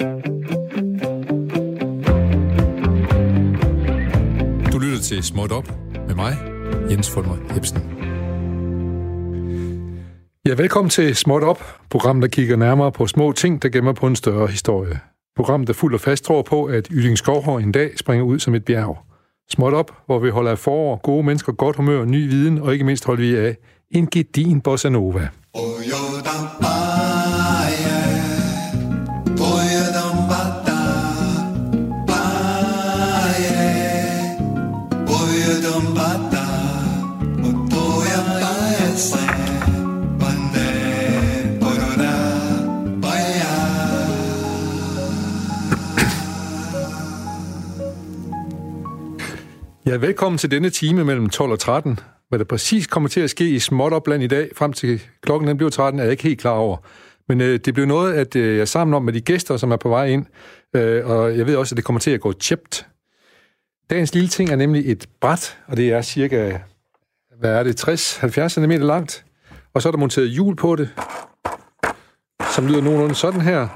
Du lytter til Småt Op med mig, Jens Fulmer Ebsen. Ja, velkommen til Småt Op, program, der kigger nærmere på små ting, der gemmer på en større historie. Program, der fuldt og fast tror på, at Skovhår en dag springer ud som et bjerg. Småt op, hvor vi holder af forår, gode mennesker, godt humør, ny viden, og ikke mindst holder vi af en gedin bossa nova. Ja, velkommen til denne time mellem 12 og 13. Hvad der præcis kommer til at ske i Småtopland i dag, frem til klokken den bliver 13, er jeg ikke helt klar over. Men øh, det blev noget, at øh, jeg er sammen om med de gæster, som er på vej ind, øh, og jeg ved også, at det kommer til at gå tjept. Dagens lille ting er nemlig et bræt, og det er cirka, hvad er det, 60-70 cm langt. Og så er der monteret hjul på det, som lyder nogenlunde sådan her.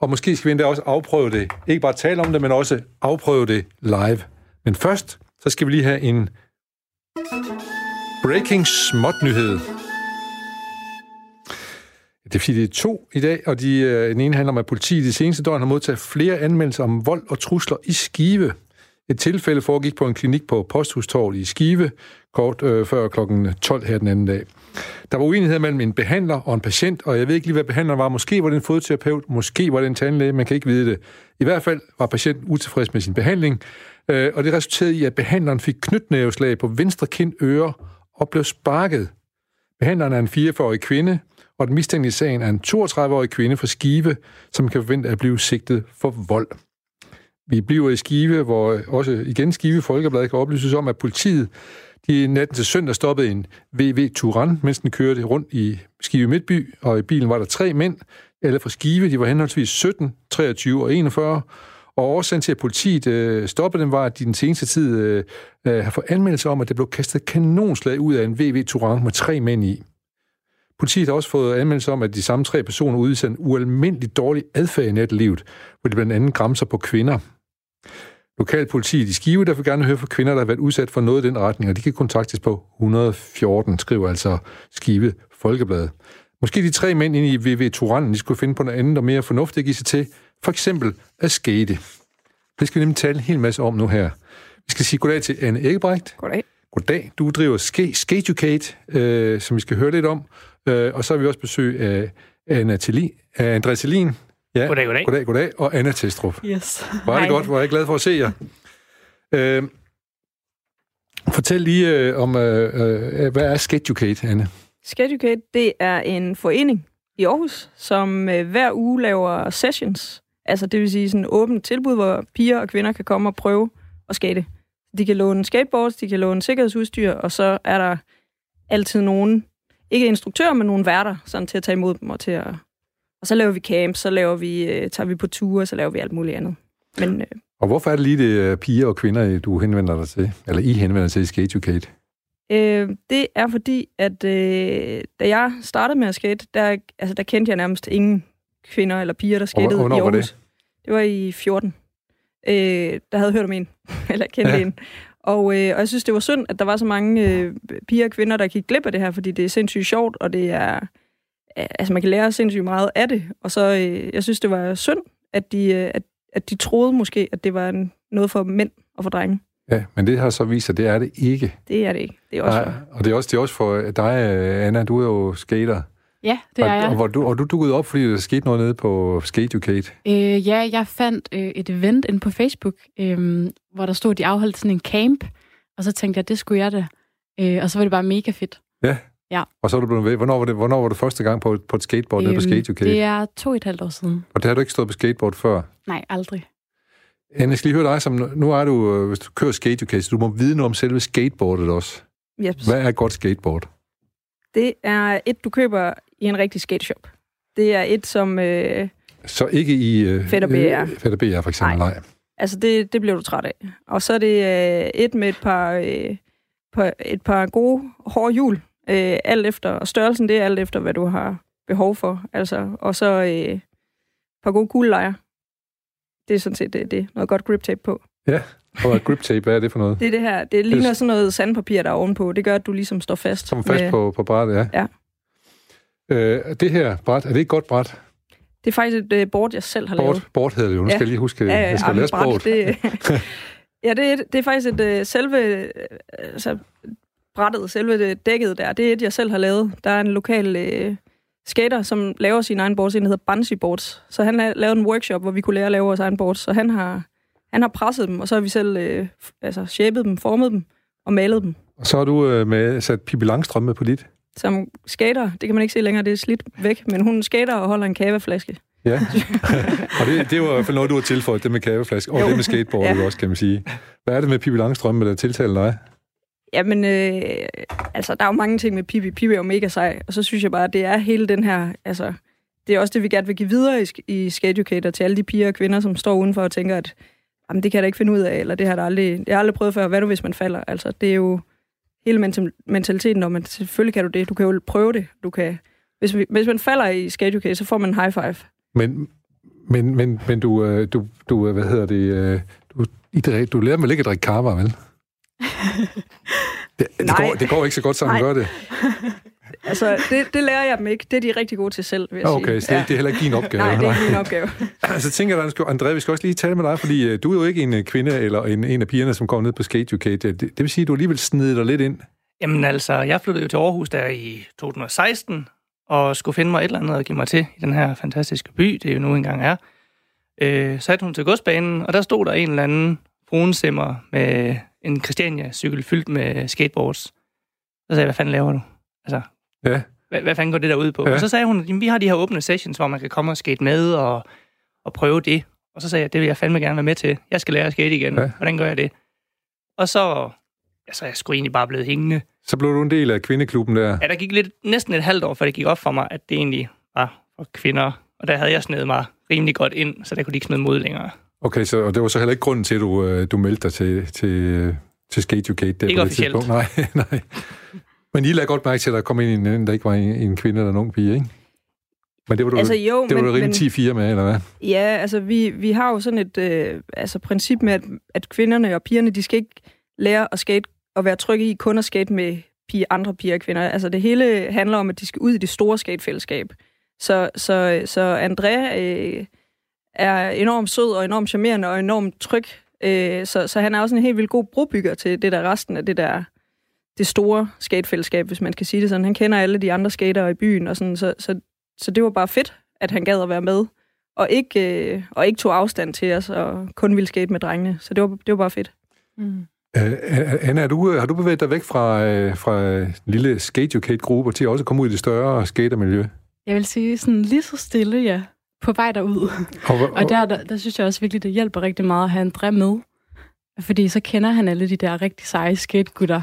Og måske skal vi endda også afprøve det. Ikke bare tale om det, men også afprøve det live. Men først, så skal vi lige have en breaking småt nyhed. Det er fordi, det er to i dag, og de, øh, den ene handler om, at politiet de seneste døgn har modtaget flere anmeldelser om vold og trusler i Skive. Et tilfælde foregik på en klinik på Posthustorvet i Skive, kort øh, før kl. 12 her den anden dag. Der var uenighed mellem en behandler og en patient, og jeg ved ikke lige, hvad behandleren var. Måske var det en fodterapeut, måske var det en tandlæge, man kan ikke vide det. I hvert fald var patienten utilfreds med sin behandling, øh, og det resulterede i, at behandleren fik knytnæveslag på venstre kind øre og blev sparket. Behandleren er en 44-årig kvinde, og den mistænkte i sagen er en 32-årig kvinde fra Skive, som kan forvente at blive sigtet for vold. Vi bliver i Skive, hvor også igen Skive Folkeblad kan oplyses om, at politiet de natten til søndag stoppede en VV Turan, mens den kørte rundt i Skive Midtby, og i bilen var der tre mænd, alle fra Skive, de var henholdsvis 17, 23 og 41, og årsagen til, at politiet øh, stoppede dem, var, at de den seneste tid øh, øh, har fået anmeldelse om, at der blev kastet kanonslag ud af en VV Touran med tre mænd i. Politiet har også fået anmeldelse om, at de samme tre personer udviser en ualmindelig dårlig adfærd i netlivet, hvor de blandt andet græmser på kvinder. Lokalpolitiet i Skive, der vil gerne høre fra kvinder, der har været udsat for noget i den retning, og de kan kontaktes på 114, skriver altså Skive Folkeblad. Måske de tre mænd inde i VV Turanen, de skulle finde på noget andet og mere fornuftigt at give sig til, for eksempel at skate. Det skal vi nemlig tale en hel masse om nu her. Vi skal sige goddag til Anne Æggebrecht. Goddag. Goddag. Du driver Skateducate, øh, som vi skal høre lidt om. Øh, og så har vi også besøg af, Anna Thelin, af Andreas Thelin. Ja, goddag, goddag. Goddag, goddag. Og Anna Testrup. Yes. Var det godt, hvor jeg glad for at se jer. Øh, fortæl lige øh, om, øh, øh, hvad er Skateducate, Anne? Skateducate, det er en forening i Aarhus, som øh, hver uge laver sessions. Altså det vil sige sådan et åbent tilbud, hvor piger og kvinder kan komme og prøve at skate. De kan låne skateboards, de kan låne sikkerhedsudstyr, og så er der altid nogen, ikke instruktører, men nogle værter, sådan til at tage imod dem og til at... Og så laver vi camp, så laver vi, øh, tager vi på ture, så laver vi alt muligt andet. Men, øh, og hvorfor er det lige det piger og kvinder, du henvender dig til? Eller I henvender til i Skateducate? Øh, det er fordi, at øh, da jeg startede med at skate, der, altså, der kendte jeg nærmest ingen kvinder eller piger, der skatede i Aarhus. Var det? det var i 14. Øh, der havde hørt om en, eller kendte ja. en. Og, øh, og jeg synes, det var synd, at der var så mange øh, piger og kvinder, der gik glip af det her, fordi det er sindssygt sjovt, og det er... Altså, man kan lære sindssygt meget af det. Og så, øh, jeg synes, det var synd, at de, øh, at, at de troede måske, at det var en, noget for mænd og for drenge. Ja, men det har så vist sig, det er det ikke. Det er det ikke. Det er også Nej, og det er også, det er også for dig, Anna, du er jo skater. Ja, det er jeg. Og, og, du, og du dukkede op, fordi der skete noget nede på Skateducate. Øh, ja, jeg fandt øh, et event inde på Facebook, øh, hvor der stod, at de afholdt sådan en camp, og så tænkte jeg, det skulle jeg da. Øh, og så var det bare mega fedt. Ja. Ja. Og så er du blevet ved. Hvornår var det, hvornår var det første gang på, på et skateboard øhm, nede på øhm, Skateducate? Det er to og et halvt år siden. Og det har du ikke stået på skateboard før? Nej, aldrig. Jeg skal lige høre dig, som nu er du, øh, hvis du kører Skateducate, så du må vide noget om selve skateboardet også. Yep. Hvad er et godt skateboard? Det er et, du køber i en rigtig skateshop. Det er et, som... Øh, så ikke i... Øh, Fætter BR. Øh, Fætter BR, for eksempel, nej. nej. Altså, det, det bliver du træt af. Og så er det øh, et med et par, øh, par, et par gode, hårde hjul. Øh, alt efter, og størrelsen, det er alt efter, hvad du har behov for. Altså, og så øh, et par gode kuglelejer. Det er sådan set det. det. Noget godt grip tape på. Ja, og grip tape, hvad er det for noget? Det er det her. Det ligner sådan noget sandpapir, der er ovenpå. Det gør, at du ligesom står fast. Som fast med... på, på brættet, ja. Ja. Øh, det her bræt, er det et godt bræt? Det er faktisk et uh, board, jeg selv har board, lavet. Board hedder det jo. Nu skal jeg lige huske, ja, ja, jeg skal lære sproget. Det, ja, det er, det er faktisk et uh, selve... Uh, altså, brættet, selve det dækket der, det er et, jeg selv har lavet. Der er en lokal uh, skater, som laver sin egen boards, en, der hedder Bungee Boards. Så han har lavet en workshop, hvor vi kunne lære at lave vores egen boards. Så han har, han har presset dem, og så har vi selv uh, altså, shapet dem, formet dem og malet dem. Og så har du uh, med sat Pippi Langstrømme på dit? Som skater. Det kan man ikke se længere, det er slidt væk, men hun skater og holder en kaveflaske. Ja, og det, det var i hvert fald noget, du har tilføjet, det med kaveflaske, og jo. det med skateboard ja. også, kan man sige. Hvad er det med Pippi Langstrømme, der tiltaler dig? Jamen, øh, altså, der er jo mange ting med Pippi. Pippi er jo mega sej, og så synes jeg bare, at det er hele den her, altså, det er også det, vi gerne vil give videre i, i Skateducator til alle de piger og kvinder, som står udenfor og tænker, at jamen, det kan jeg da ikke finde ud af, eller det har jeg aldrig, jeg har aldrig prøvet før. Hvad nu, hvis man falder? Altså, det er jo, hele mentaliteten om, at selvfølgelig kan du det. Du kan jo prøve det. Du kan, hvis, vi, hvis man falder i skate så får man en high five. Men, men, men, men du, øh, du, du, øh, hvad hedder det, øh, du, du lærer mig ikke at drikke kava, vel? det, det, går, det går ikke så godt, som man gør det. Altså, det, det lærer jeg dem ikke. Det er de rigtig gode til selv, vil jeg okay, sige. Okay, så det, ja. det er heller ikke din opgave. Nej, det er ikke min opgave. så tænker jeg, André, vi skal også lige tale med dig, fordi uh, du er jo ikke en uh, kvinde eller en, en af pigerne, som kommer ned på Skate UK. Det, det vil sige, at du alligevel sned dig lidt ind. Jamen altså, jeg flyttede jo til Aarhus der i 2016, og skulle finde mig et eller andet at give mig til i den her fantastiske by, det jo nu engang er. Øh, satte hun til godsbanen, og der stod der en eller anden brunsimmer med en Christiania-cykel fyldt med skateboards. Så sagde jeg, hvad fanden laver du? Altså, Ja. Hvad, hvad fanden går det der ud på? Ja. Og så sagde hun, at vi har de her åbne sessions, hvor man kan komme og skate med og, og prøve det. Og så sagde jeg, det vil jeg fandme gerne være med til. Jeg skal lære at skate igen. Ja. Hvordan gør jeg det? Og så altså, jeg skulle egentlig bare blevet hængende. Så blev du en del af kvindeklubben der? Ja, der gik lidt, næsten et halvt år, før det gik op for mig, at det egentlig var for kvinder. Og der havde jeg snedet mig rimelig godt ind, så der kunne de ikke smide mod længere. Okay, så, og det var så heller ikke grunden til, at du, øh, du meldte dig til, til, til Skate UK? Der ikke officielt. Nej, nej. Men I lagde godt mærke til, at der kom ind en, der ikke var en, en kvinde eller en ung pige, ikke? Men det var du, altså, jo, det var men, du rimelig 10-4 med, eller hvad? Ja, altså vi, vi har jo sådan et øh, altså, princip med, at, at kvinderne og pigerne, de skal ikke lære at skate og være trygge i kun at skate med piger, andre piger og kvinder. Altså det hele handler om, at de skal ud i det store skatefællesskab. Så, så, så André øh, er enormt sød og enormt charmerende og enormt tryg. Øh, så, så han er også en helt vildt god brobygger til det der resten af det der det store skatefællesskab, hvis man kan sige det sådan. Han kender alle de andre skater i byen, og sådan, så, så, så det var bare fedt, at han gad at være med, og ikke, øh, og ikke tog afstand til os, og kun ville skate med drengene. Så det var, det var bare fedt. Mm. Uh, Anna, er du, har du bevæget dig væk fra, uh, fra en lille skate-gruppe til at også komme ud i det større skatermiljø? Jeg vil sige sådan lige så stille, ja. På vej derud. Og, og, og der, der, der synes jeg også virkelig, det hjælper rigtig meget at have André med. Fordi så kender han alle de der rigtig seje skategutter.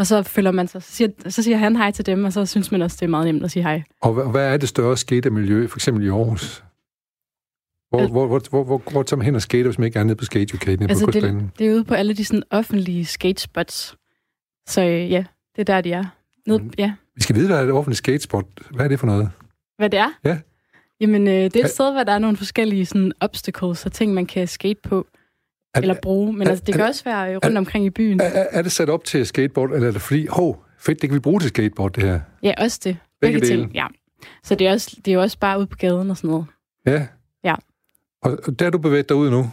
Og så føler man sig, så siger, så siger han hej til dem, og så synes man også, det er meget nemt at sige hej. Og hvad, hvad er det større skatemiljø, for eksempel i Aarhus? Hvor, hvor, hvor, hvor, hvor, hvor tager man hen og skater, hvis man ikke er nede på skate altså, på det, det er ude på alle de sådan, offentlige skatespots. Så øh, ja, det er der, de er. Ned, mm. ja. Vi skal vide, hvad er et offentligt skatespot? Hvad er det for noget? Hvad det er? Ja. Jamen, øh, det er et sted, hvor der er nogle forskellige sådan, obstacles og ting, man kan skate på. Er, eller bruge, men er, altså, det kan er, også være rundt er, omkring i byen. Er, er det sat op til skateboard, eller er det fordi, hov, fedt, det kan vi bruge til skateboard, det her? Ja, også det. Begge, Begge ting, ja. Så det er, også, det er også bare ude på gaden og sådan noget. Ja. Ja. Og der er du bevæget dig ud nu?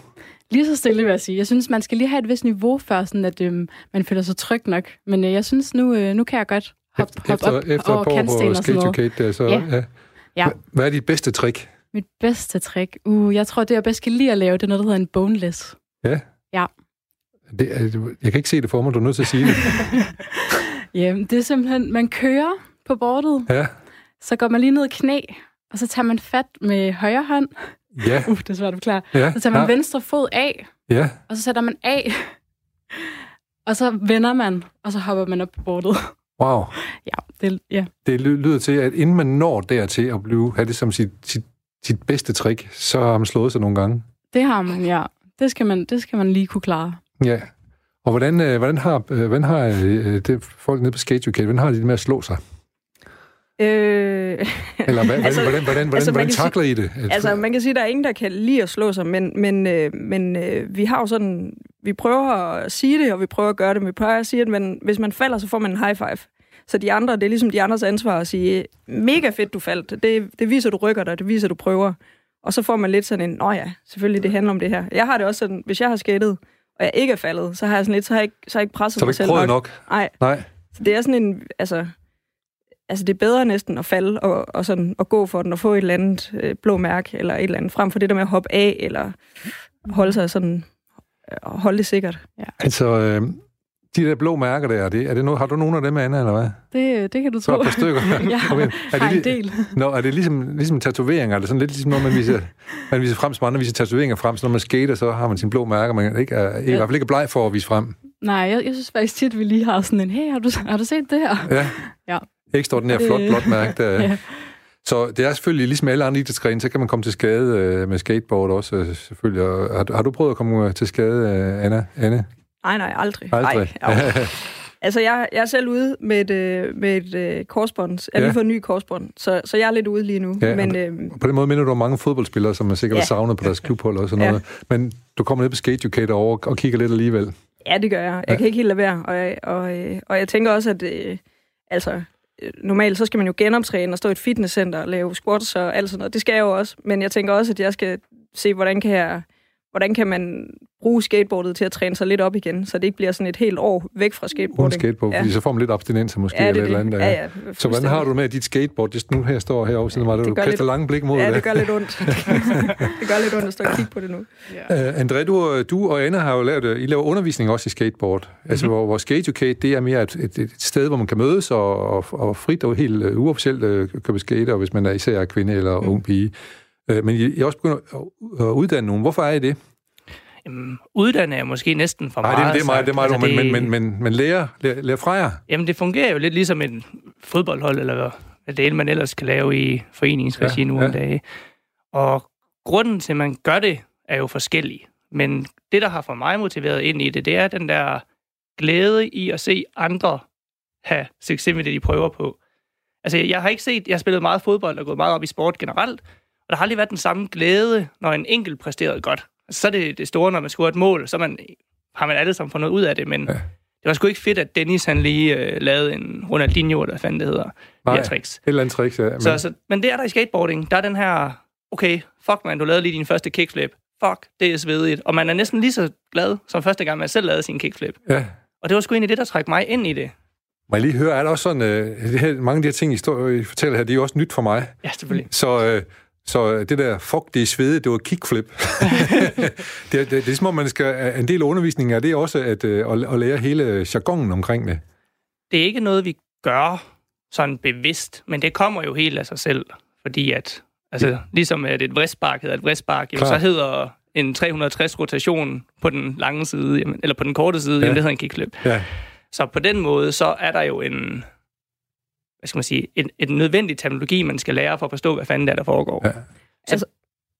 Lige så stille, vil jeg sige. Jeg synes, man skal lige have et vist niveau før, sådan at øhm, man føler sig tryg nok. Men øh, jeg synes, nu, øh, nu kan jeg godt hoppe hop efter, op efter over kantsten og sådan noget. Kate, der, så, ja. ja. ja. Hvad er dit bedste trick? Mit bedste trick? Uh, jeg tror, det jeg bedst kan lide at lave, det er noget, der hedder en boneless. Ja? Ja. Det, jeg kan ikke se det for mig, du er nødt til at sige det. Jamen, det er simpelthen, man kører på bordet, ja. så går man lige ned i knæ, og så tager man fat med højre hånd. Ja. Uh, det er svært at forklare. Ja. Så tager man ja. venstre fod af, ja. og så sætter man af, og så vender man, og så hopper man op på bordet. Wow. Ja, det, ja. det lyder til, at inden man når dertil at blive, have det som sit, sit, sit bedste trick, så har man slået sig nogle gange. Det har man, ja. Det skal man, det skal man lige kunne klare. Ja. Og hvordan, øh, hvordan har, øh, hvordan har øh, det folk nede på Skate UK, hvordan har de det med at slå sig? Øh... Eller hvad, altså, hvordan, hvordan, hvordan, altså, hvordan takler I det? Altså, man kan sige, at der er ingen, der kan lide at slå sig, men, men, øh, men øh, vi har jo sådan... Vi prøver at sige det, og vi prøver at gøre det, men vi prøver at sige, at man, hvis man falder, så får man en high five. Så de andre, det er ligesom de andres ansvar at sige, mega fedt, du faldt. Det, det viser, du rykker dig, det viser, du prøver. Og så får man lidt sådan en, nå ja, selvfølgelig, det handler om det her. Jeg har det også sådan, hvis jeg har skættet, og jeg ikke er faldet, så har jeg sådan lidt, så har jeg ikke, så har jeg ikke presset så mig selv nok. nok. Nej. Nej. Så det er sådan en, altså, altså det er bedre næsten at falde og, og sådan at gå for den og få et eller andet øh, blå mærke eller et eller andet, frem for det der med at hoppe af eller holde sig sådan, øh, holde det sikkert. Ja. Altså, øh, de der blå mærker der, er det, er det noget, har du nogen af dem, Anna, eller hvad? Det, det kan du tro. Så et par stykker. ja, okay. er det, en del. Nå, er det ligesom, ligesom tatoveringer? Er det sådan lidt ligesom, når man viser, man viser frem, som andre viser tatoveringer frem, så når man skater, så har man sine blå mærker, man ikke er, ja. i hvert fald ikke bleg for at vise frem. Nej, jeg, jeg synes faktisk tit, at vi lige har sådan en, hey, har du, har du set det her? Ja. ja. Ekstraordinært flot, blåt mærke der. ja. Så det er selvfølgelig, ligesom alle andre idrætsgrene, så kan man komme til skade øh, med skateboard også, øh, selvfølgelig. Har, har du prøvet at komme til skade, øh, Anna? Anne? Nej, nej, aldrig. Aldrig? Nej, altså, jeg, jeg er selv ude med et, øh, med et øh, korsbånd. Jeg har ja. lige fået en ny korsbånd, så, så jeg er lidt ude lige nu. Ja, men, øh, på den måde minder du om mange fodboldspillere, som er sikkert ja. savnet på deres klubhold og sådan ja. noget. Men du kommer ned på Skate over og kigger lidt alligevel. Ja, det gør jeg. Jeg ja. kan ikke helt lade være. Og, og, og, øh, og jeg tænker også, at øh, altså, normalt så skal man jo genoptræne og stå i et fitnesscenter og lave squats og alt sådan noget. Det skal jeg jo også. Men jeg tænker også, at jeg skal se, hvordan kan jeg hvordan kan man bruge skateboardet til at træne sig lidt op igen, så det ikke bliver sådan et helt år væk fra skateboarding. Uden skateboard, ja. fordi så får man lidt abstinenser måske, ja, eller et eller andet. Ja, ja, så hvordan har du med dit skateboard? Det nu her står herovre siden mig, du kaster lidt, lange blik mod ja, det. Ja, det gør lidt ondt. det gør lidt ondt at stå og kigge på det nu. Ja. Uh, André, du, du og Anna har jo lavet, I laver undervisning også i skateboard. Mm-hmm. Altså, hvor, hvor Skate Educate, det er mere et, et, et sted, hvor man kan mødes og, og, og frit og helt uh, uofficielt uh, købe skater, hvis man er især kvinde eller mm. ung pige. Uh, men I, I også begyndt at, uddanne nogen. Hvorfor er I det? Jamen, uddanne er måske næsten for meget. Nej, det, det er meget, det er meget altså, men, men, men, men lære, lære, lære fra jer? Jamen, det fungerer jo lidt ligesom en fodboldhold, eller hvad det man ellers kan lave i foreningsregi ja, nu ja. dage. Og grunden til, at man gør det, er jo forskellig. Men det, der har for mig motiveret ind i det, det er den der glæde i at se andre have succes med det, de prøver på. Altså, jeg har ikke set, jeg har spillet meget fodbold og gået meget op i sport generelt, og der har aldrig været den samme glæde, når en enkelt præsterede godt. Altså, så er det det store, når man scorer et mål, så man, har man alle sammen fået noget ud af det, men ja. det var sgu ikke fedt, at Dennis han lige øh, lavede en Ronaldinho, der fandt det hedder, Nej, tricks. et eller andet tricks, ja. Men... Så, så, men det er der i skateboarding. Der er den her, okay, fuck man, du lavede lige din første kickflip. Fuck, det er svedigt. Og man er næsten lige så glad, som første gang, man selv lavede sin kickflip. Ja. Og det var sgu egentlig det, der trækker mig ind i det. Må jeg lige høre, er der også sådan, øh, det her, mange af de her ting, I, I fortæller her, de er jo også nyt for mig. Ja, selvfølgelig. Så, øh, så det der, fuck, det er svedigt, det var kickflip. det, det, det, er som om, man skal, en del af undervisningen er det også at, øh, at, at lære hele jargonen omkring det. Det er ikke noget, vi gør sådan bevidst, men det kommer jo helt af sig selv, fordi at, altså, ja. ligesom at et vristspark hedder et vristspark, jamen, så hedder en 360 rotation på den lange side, jamen, eller på den korte side, ja. jamen, det hedder en kickflip. Ja. Så på den måde, så er der jo en, hvad skal man sige, en, en nødvendig terminologi, man skal lære for at forstå, hvad fanden der, der foregår. Ja. Altså,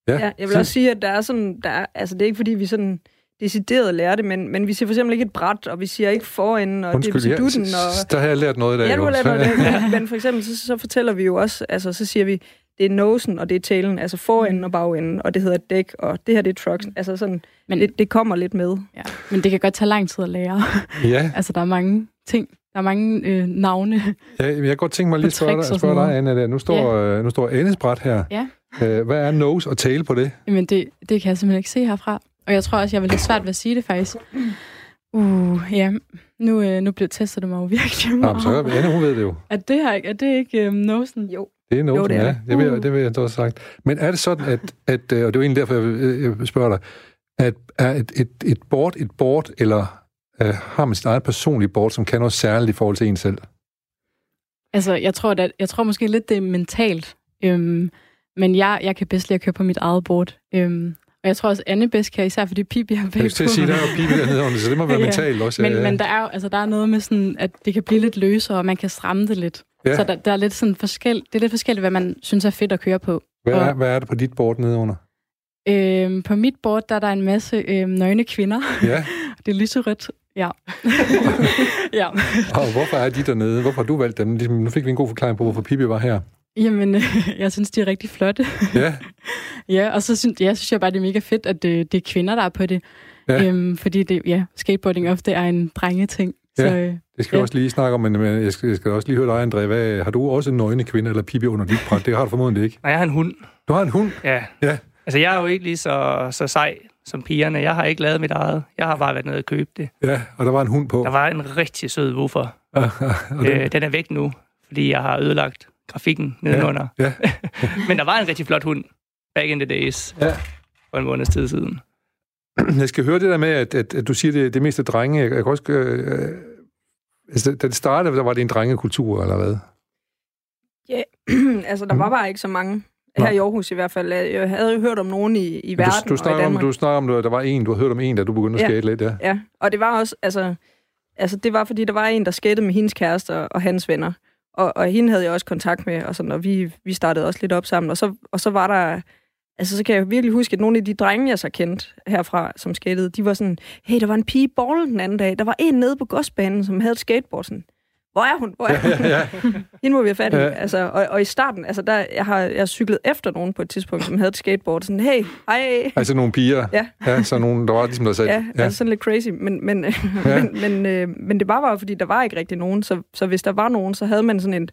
ja. ja. jeg vil også sige, at der er sådan, der er, altså det er ikke fordi, vi sådan decideret lærer det, men, men vi siger for eksempel ikke et bræt, og vi siger ikke foran, og Undskyld, det er dutten. Og... Der har jeg lært noget i dag. Ja, du har lært noget i dag, men for eksempel så, så fortæller vi jo også, altså så siger vi, det er nosen, og det er tailen, altså forenden og bagenden, og det hedder dæk, og det her det er trucks. Altså sådan, men, det, det kommer lidt med. Ja. Men det kan godt tage lang tid at lære. Ja. altså der er mange ting, der er mange øh, navne. Ja, jeg kan godt tænke mig lige at spørge, dig, spørge dig, Anna. Der. Nu står, ja. øh, nu står Annes bræt her. Ja. Øh, hvad er nose og tail på det? Jamen, det, det kan jeg simpelthen ikke se herfra. Og jeg tror også, jeg vil have svært ved at sige det faktisk. Uh, ja. Nu, øh, nu bliver testet det mig jo virkelig meget. Jamen, så er Anne, hun ved det jo. Er det, her, er det ikke øh, nosen? Jo. Det er nosen, jo, det er. ja. Det vil, uh. det vil jeg da sagt. Men er det sådan, at, at øh, og det er jo egentlig derfor, jeg, vil, jeg vil spørge dig, at er et, et, et board et board, eller øh, har man sit eget personlige board, som kan noget særligt i forhold til en selv? Altså, jeg tror, at, jeg tror måske lidt, det er mentalt. Øhm, men jeg, jeg kan bedst lide at køre på mit eget board. Øhm, og jeg tror også, Anne bedst kan, især fordi Pibi har bagpå. Jeg skal sige, der er jo Pibi dernede, så det må være ja. mentalt også. Men, ja, ja. men der er jo altså, der er noget med sådan, at det kan blive lidt løsere, og man kan stramme det lidt. Ja. Så der, der, er lidt sådan forskel, det er lidt forskelligt, hvad man synes er fedt at køre på. Hvad er, og, hvad er det på dit board nede under? Øhm, på mit board, der er der en masse øhm, nøgne kvinder. Ja. det er lyserødt. Ja. ja. og hvorfor er de dernede? Hvorfor har du valgt dem? Ligesom, nu fik vi en god forklaring på, hvorfor Pippi var her. Jamen, jeg synes, de er rigtig flotte. Ja. ja, og så synes, ja, synes jeg bare, det er mega fedt, at det, det er kvinder, der er på det. Ja. Øhm, fordi det, ja, skateboarding ofte er en drengeting. Ja, så, øh, det skal ja. også lige snakke om, men jeg skal, jeg skal også lige høre dig, André. Hvad, har du også en nøgne kvinde eller pipi under dit bræt? Det har du formodentlig ikke. Nej, jeg har en hund. Du har en hund? Ja. ja. Altså, jeg er jo ikke lige så, så sej som pigerne. Jeg har ikke lavet mit eget. Jeg har bare været nede og købe det. Ja, og der var en hund på. Der var en rigtig sød woofer. Ja, den... Øh, den er væk nu, fordi jeg har ødelagt grafikken nedenunder. Ja, ja. Men der var en rigtig flot hund back in the days. Ja. For en måneds tid siden. Jeg skal høre det der med, at, at, at du siger, det, det meste drenge. Jeg, jeg kan også... Øh, altså, da det startede, der var det en drengekultur, eller hvad? Ja, altså der var bare ikke så mange. Her i Aarhus i hvert fald. Jeg havde jo hørt om nogen i, i verden du, du og i Danmark. Om, du snakker om, at der var en, du har hørt om en, da du begyndte at ja. skate lidt, ja. Ja, og det var også, altså, altså det var, fordi der var en, der skættede med hendes kæreste og, og hans venner. Og, og hende havde jeg også kontakt med, og, sådan, og vi, vi startede også lidt op sammen. Og så, og så var der... Altså, så kan jeg virkelig huske, at nogle af de drenge, jeg så kendte herfra, som skatede, de var sådan, hey, der var en pige i den anden dag. Der var en nede på godsbanen, som havde et skateboard. Sådan, hvor er hun? Hvor er hun? Ja, ja. Hende må vi have fat i. Ja. Altså, og, og, i starten, altså der, jeg har jeg cyklet efter nogen på et tidspunkt, som havde et skateboard. Sådan, hey, hej. Altså nogle piger? Ja. ja så nogle, der var ligesom der sagde. Ja, ja. altså sådan lidt crazy. Men, men, ja. men, men, øh, men det var bare, fordi der var ikke rigtig nogen. Så, så hvis der var nogen, så havde man sådan en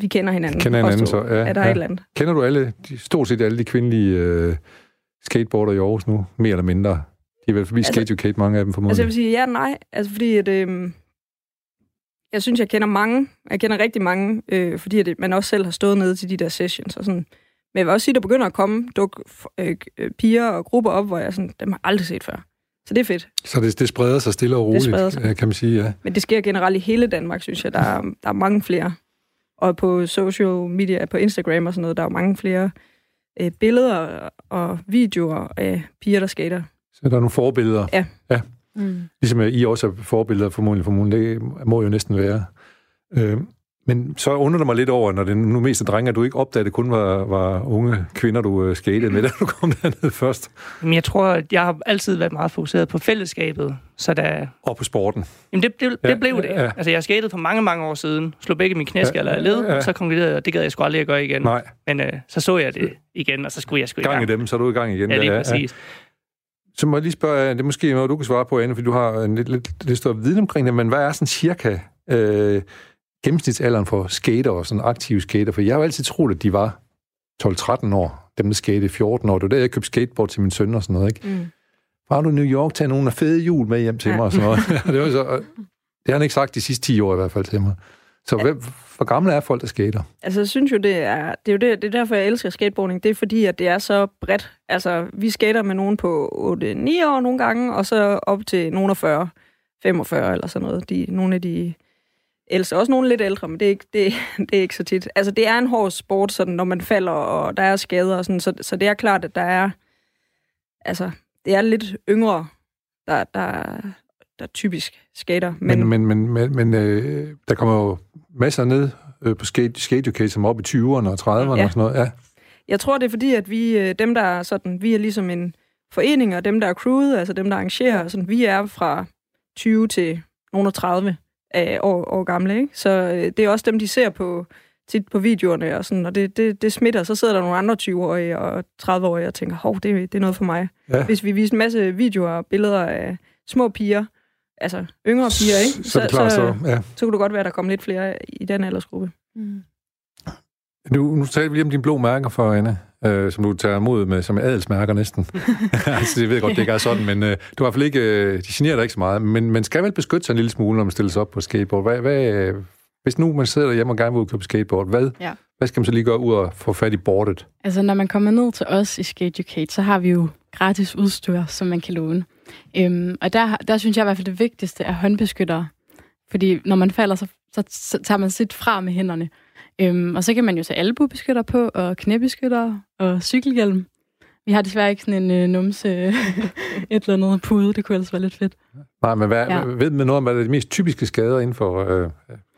vi kender hinanden. Kender hinanden, så ja. Er der ja. et eller andet. Kender du alle, de, stort set alle de kvindelige øh, skateboarder i Aarhus nu, mere eller mindre? De er vel forbi altså, Skate mange af dem formodentlig. Altså jeg vil sige ja nej, altså fordi at, øh, jeg synes, jeg kender mange. Jeg kender rigtig mange, øh, fordi at man også selv har stået nede til de der sessions og sådan. Men jeg vil også sige, at der begynder at komme duk, øh, piger og grupper op, hvor jeg sådan, dem har aldrig set før. Så det er fedt. Så det, det spreder sig stille og roligt, sig. kan man sige, ja. Men det sker generelt i hele Danmark, synes jeg. Der er, der er mange flere. Og på social media, på Instagram og sådan noget, der er mange flere øh, billeder og videoer af piger, der skater. Så der er nogle forbilleder? Ja. ja. Mm. Ligesom I også er forbilleder formodentlig, formodentlig. Det må jo næsten være. Øh, men så undrer det mig lidt over, når det nu mest er drenge, at du ikke opdagede, at det kun var, var unge kvinder, du uh, skatede med, da du kom derned først. Men jeg tror, at jeg har altid været meget fokuseret på fællesskabet. Så der... Og på sporten. Jamen, det, det, det ja, blev det. Ja. Altså, jeg skatede for mange, mange år siden, slog begge mine knæskaller ja, led, ja. så konkluderede jeg, at det gad jeg sgu aldrig at gøre igen. Nej. Men uh, så så jeg det igen, og så skulle jeg sgu i gang. Gang i dem, så er du i gang igen. Ja, lige ja, præcis. Ja. Så må jeg lige spørge, det er måske noget, du kan svare på, Anne, fordi du har en lidt, lidt, lidt større viden omkring det, men hvad er sådan cirka øh, gennemsnitsalderen for skater og sådan aktive skater? For jeg har jo altid troet, at de var 12-13 år, dem der skate 14 år. Det var der, jeg købte skateboard til min søn og sådan noget, ikke? Mm. Var du i New York, tage nogle af fede jul med hjem til ja. mig og sådan noget. det, var så, det har han ikke sagt de sidste 10 år i hvert fald til mig. Så hvem, hvor gamle er folk, der skater? Altså, jeg synes jo, det er, det er jo det, det er derfor, jeg elsker skateboarding. Det er fordi, at det er så bredt. Altså, vi skater med nogen på 8-9 år nogle gange, og så op til nogen af 40, 45 eller sådan noget. De, nogle af de ældste. Også nogle lidt ældre, men det er, ikke, det, det er ikke så tit. Altså, det er en hård sport, sådan, når man falder, og der er skader og sådan, så, så det er klart, at der er... Altså, det er lidt yngre, der, der, der typisk skater. Men, men, men, men, men øh, der kommer jo masser ned øh, på skate, skate som op i 20'erne og 30'erne ja. og sådan noget. Ja. Jeg tror, det er fordi, at vi, øh, dem der er sådan, vi er ligesom en forening, og dem der er crewet, altså dem der arrangerer, sådan, vi er fra 20 til nogen 30 øh, år, år gamle, ikke? Så øh, det er også dem, de ser på tit på videoerne og sådan, og det, det, det smitter. Så sidder der nogle andre 20-årige og 30-årige og tænker, hov, det, det er noget for mig. Ja. Hvis vi viser en masse videoer og billeder af små piger, altså yngre piger, ikke? Så, så, klar, så, ja. så kunne det godt være, at der kom lidt flere i den aldersgruppe. Mm. Nu, nu taler vi lige om dine blå mærker for, Anne, øh, som du tager imod med, som adelsmærker næsten. altså, det ved jeg godt, det ikke er sådan, men øh, du har i hvert fald ikke, øh, de generer dig ikke så meget, men man skal vel beskytte sig en lille smule, når man stiller sig op på skateboard. Hvad, hvad, hvis nu man sidder derhjemme og gerne vil ud købe skateboard, hvad, ja. hvad skal man så lige gøre ud og få fat i bordet? Altså, når man kommer ned til os i Skate Educate, så har vi jo gratis udstyr, som man kan låne. Øhm, og der, der synes jeg i hvert fald, det vigtigste er håndbeskyttere. Fordi når man falder, så, så, så tager man sit fra med hænderne. Øhm, og så kan man jo tage albubeskytter på, og knæbeskytter, og cykelhjelm. Vi har desværre ikke sådan en øh, numse, et eller andet pude. Det kunne ellers være lidt fedt. Nej, men hvad, ja. ved man noget om, hvad er de mest typiske skader inden for... Øh,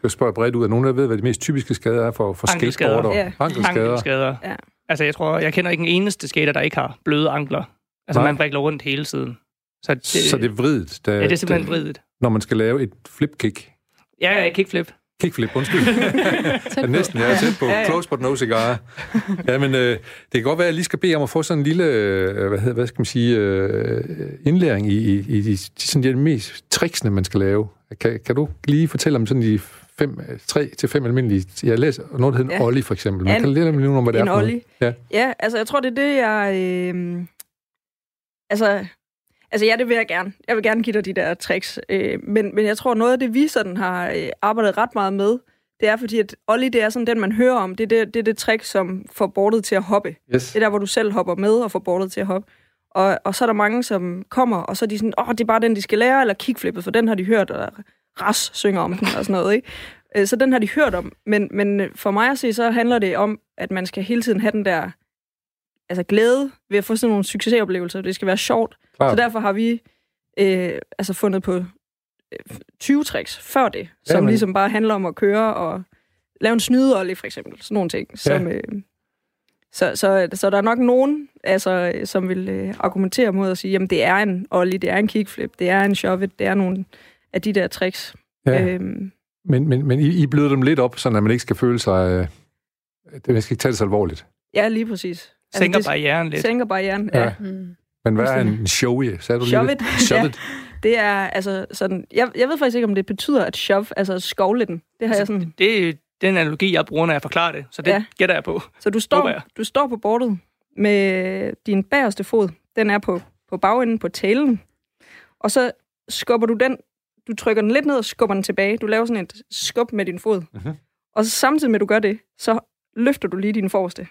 jeg spørger bredt ud, at nogen der ved, hvad de mest typiske skader er for, for skateboarder? Ja. Ankelskader. Ankelskader. Ja. Altså, jeg tror, jeg kender ikke en eneste skater, der ikke har bløde ankler. Altså, Nej. man brækler rundt hele tiden. Så det, så det er vridet? Der, ja, det er simpelthen vridet. Når man skal lave et flip-kick? Ja, ja, kickflip. Kickflip, undskyld. ja, næsten, jeg er tæt på. Ja, ja. Close but no cigar. Ja, men øh, det kan godt være, at jeg lige skal bede om at få sådan en lille, øh, hvad, hedder, hvad skal man sige, øh, indlæring i, i, i de, sådan de mest tricksene, man skal lave. Kan, kan du lige fortælle om sådan de fem, tre til fem almindelige... Jeg læser noget, der hedder ja. en ollie, for eksempel. Man ja, kan lidt om, hvad det en er for ollie. Ja. ja, altså jeg tror, det er det, jeg... Øh, altså, Altså ja, det vil jeg gerne. Jeg vil gerne give dig de der tricks. Øh, men, men jeg tror, noget af det, vi sådan har øh, arbejdet ret meget med, det er fordi, at Ollie, det er sådan den, man hører om. Det er det, det, er det trick, som får bordet til at hoppe. Yes. Det er der, hvor du selv hopper med og får bordet til at hoppe. Og, og så er der mange, som kommer, og så er de sådan, åh, oh, det er bare den, de skal lære, eller kickflippet, for den har de hørt, og Ras synger om den, og sådan noget, ikke? Øh, så den har de hørt om. Men, men for mig at se, så handler det om, at man skal hele tiden have den der altså glæde ved at få sådan nogle succesoplevelser. Det skal være sjovt. Klar. Så derfor har vi øh, altså fundet på 20 øh, tricks før det, som Jamen. ligesom bare handler om at køre og lave en snydeolie, for eksempel. Sådan nogle ting. Som, ja. øh, så, så, så der er nok nogen, altså, som vil øh, argumentere mod at sige, jamen det er en ollie, det er en kickflip, det er en shove det er nogle af de der tricks. Ja. Øhm, men, men, men I, I bløder dem lidt op, så man ikke skal føle sig... Øh, man skal ikke tage det så alvorligt. Ja, lige præcis. Altså, sænker altså, barrieren lidt. Sænker barrieren, ja. ja. Mm. Men hvad er en showy? Sagde du shove it. Shove ja. it. Det er altså sådan... Jeg, jeg ved faktisk ikke, om det betyder at shove, altså at skovle den. Det har altså, jeg sådan... Det er den analogi, jeg bruger, når jeg forklarer det. Så det ja. gætter jeg på. Så du står, du står på bordet med din bagerste fod. Den er på, på bagenden på talen. Og så skubber du den... Du trykker den lidt ned og skubber den tilbage. Du laver sådan et skub med din fod. Uh-huh. Og så samtidig med, at du gør det, så løfter du lige din forreste.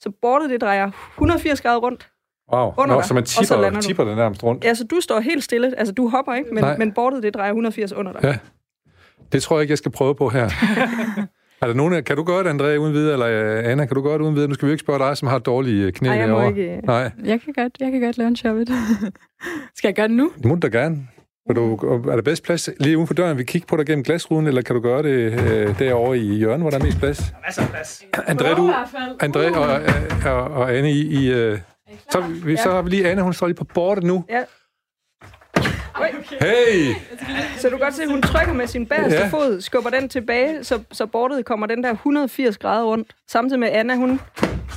Så bordet det drejer 180 grader rundt. Wow, under Nå, dig, så man tipper, og så tipper det nærmest rundt. Ja, så du står helt stille. Altså, du hopper ikke, men, men bordet det drejer 180 under dig. Ja. Det tror jeg ikke, jeg skal prøve på her. er der nogen, kan du gøre det, André, uden videre? Eller øh, Anna, kan du gøre det uden videre? Nu skal vi ikke spørge dig, som har dårlige knæ Nej, jeg må ikke. Nej. Jeg kan godt, jeg kan godt lave en shove skal jeg gøre det nu? Det må du da gerne. Vil du, er der bedst plads lige uden for døren? Vi kigger på dig gennem glasruden, eller kan du gøre det øh, derovre i hjørnet, hvor der er mest plads? Der er masser af plads. André, du, André og, og, og Anne i... i øh, så, vi, så har vi lige Anne, hun står lige på bordet nu. Ja. Hey! Så du kan godt se, at hun trykker med sin bagerste ja. fod, skubber den tilbage, så, så bordet kommer den der 180 grader rundt. Samtidig med Anna, hun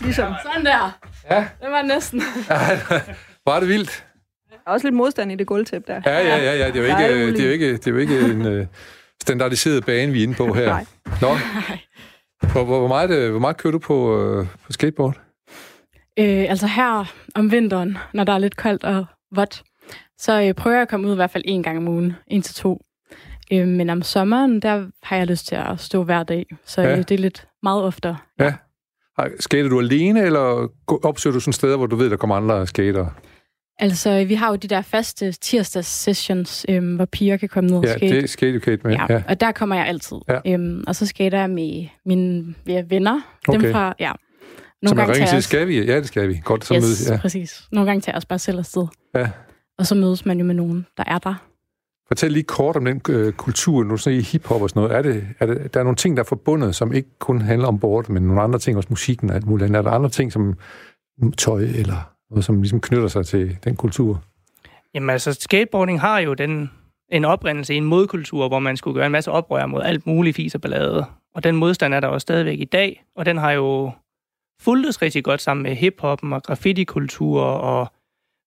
ligesom... Sådan der. Ja. Det var næsten. Ja, var det vildt. Der er også lidt modstand i det gulvtæp der. Ja, ja, ja, ja. Det er jo ikke, det er jo ikke, det er jo ikke en uh, standardiseret bane, vi er inde på her. Nej. Nå. Hvor, hvor, hvor, meget, øh, hvor meget kører du på, på skateboard? Øh, altså her om vinteren, når der er lidt koldt og vådt, så øh, prøver jeg at komme ud i hvert fald en gang om ugen, en til to. Øh, men om sommeren, der har jeg lyst til at stå hver dag, så ja. øh, det er lidt meget oftere. Ja. Skater du alene, eller opsøger du sådan steder, hvor du ved, der kommer andre skater? Altså, vi har jo de der faste tirsdags sessions, øhm, hvor piger kan komme ned og ja, skate. Ja, det er Skate med. Ja, ja, og der kommer jeg altid. Ja. Øhm, og så skater jeg med mine ja, venner. Okay. Dem fra, ja. Nogle så man ringer til, skal vi? Ja, det skal vi. Godt, så yes, mødes. Ja, præcis. Nogle gange tager jeg os bare selv afsted. Ja. Og så mødes man jo med nogen, der er der. Fortæl lige kort om den øh, kultur, nu sådan i hiphop og sådan noget. Er det, er det, der er nogle ting, der er forbundet, som ikke kun handler om bord, men nogle andre ting, også musikken og alt muligt. Er der andre ting, som tøj eller noget, som ligesom knytter sig til den kultur? Jamen altså, skateboarding har jo den, en oprindelse i en modkultur, hvor man skulle gøre en masse oprør mod alt muligt fis og ballade. Og den modstand er der også stadigvæk i dag, og den har jo fulgtes rigtig godt sammen med hiphoppen og graffiti-kultur, og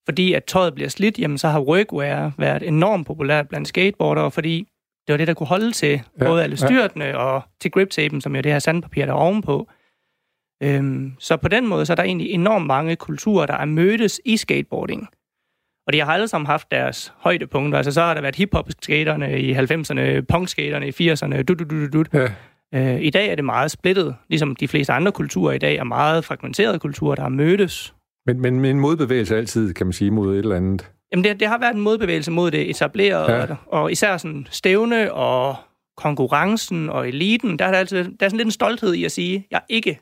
fordi at tøjet bliver slidt, jamen så har workwear været enormt populært blandt skateboardere, fordi det var det, der kunne holde til ja, både alle styrtene ja. og til grip-tapen, som jo det her sandpapir, der er ovenpå. Øhm, så på den måde, så er der egentlig enormt mange kulturer, der er mødtes i skateboarding. Og de har alle sammen haft deres højdepunkter. Altså, så har der været hip-hop-skaterne i 90'erne, punk-skaterne i 80'erne, du, du, du, du, du. Ja. Øh, I dag er det meget splittet, ligesom de fleste andre kulturer i dag er meget fragmenterede kulturer, der har mødtes. Men, men, men en modbevægelse altid, kan man sige, mod et eller andet? Jamen, det, det har været en modbevægelse mod det etablerede, ja. og især sådan stævne og konkurrencen og eliten, der er der, altid, der er sådan lidt en stolthed i at sige, jeg er ikke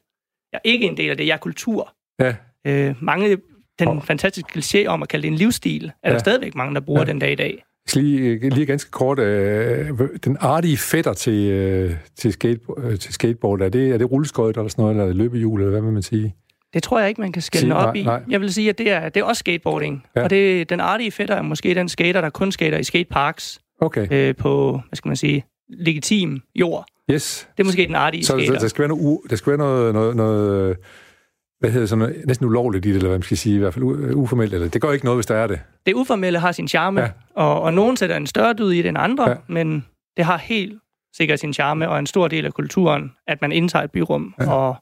jeg er ikke en del af det, jeg er kultur. Ja. Øh, mange, den oh. fantastiske kliché om at kalde det en livsstil, er ja. der stadigvæk mange, der bruger ja. den dag i dag. Lige, lige ganske kort, øh, den artige fætter til, øh, til, skate, øh, til skateboard, er det, er det rulleskøjt eller sådan noget, eller løbehjul, eller hvad vil man sige? Det tror jeg ikke, man kan skælde op nej, i. Nej. Jeg vil sige, at det er, det er også skateboarding. Ja. Og det, den artige fætter er måske den skater, der kun skater i skateparks. Okay. Øh, på, hvad skal man sige, legitim jord. Yes. Det er måske den artige så, skater. Så der skal være noget, der skal være noget, noget, noget hvad hedder sådan noget, næsten ulovligt i det, eller hvad man skal sige, i hvert fald uformelt. Eller, det går ikke noget, hvis der er det. Det uformelle har sin charme, ja. og, og nogen sætter en større dyd i det end andre, ja. men det har helt sikkert sin charme, og en stor del af kulturen, at man indtager et byrum, ja. og,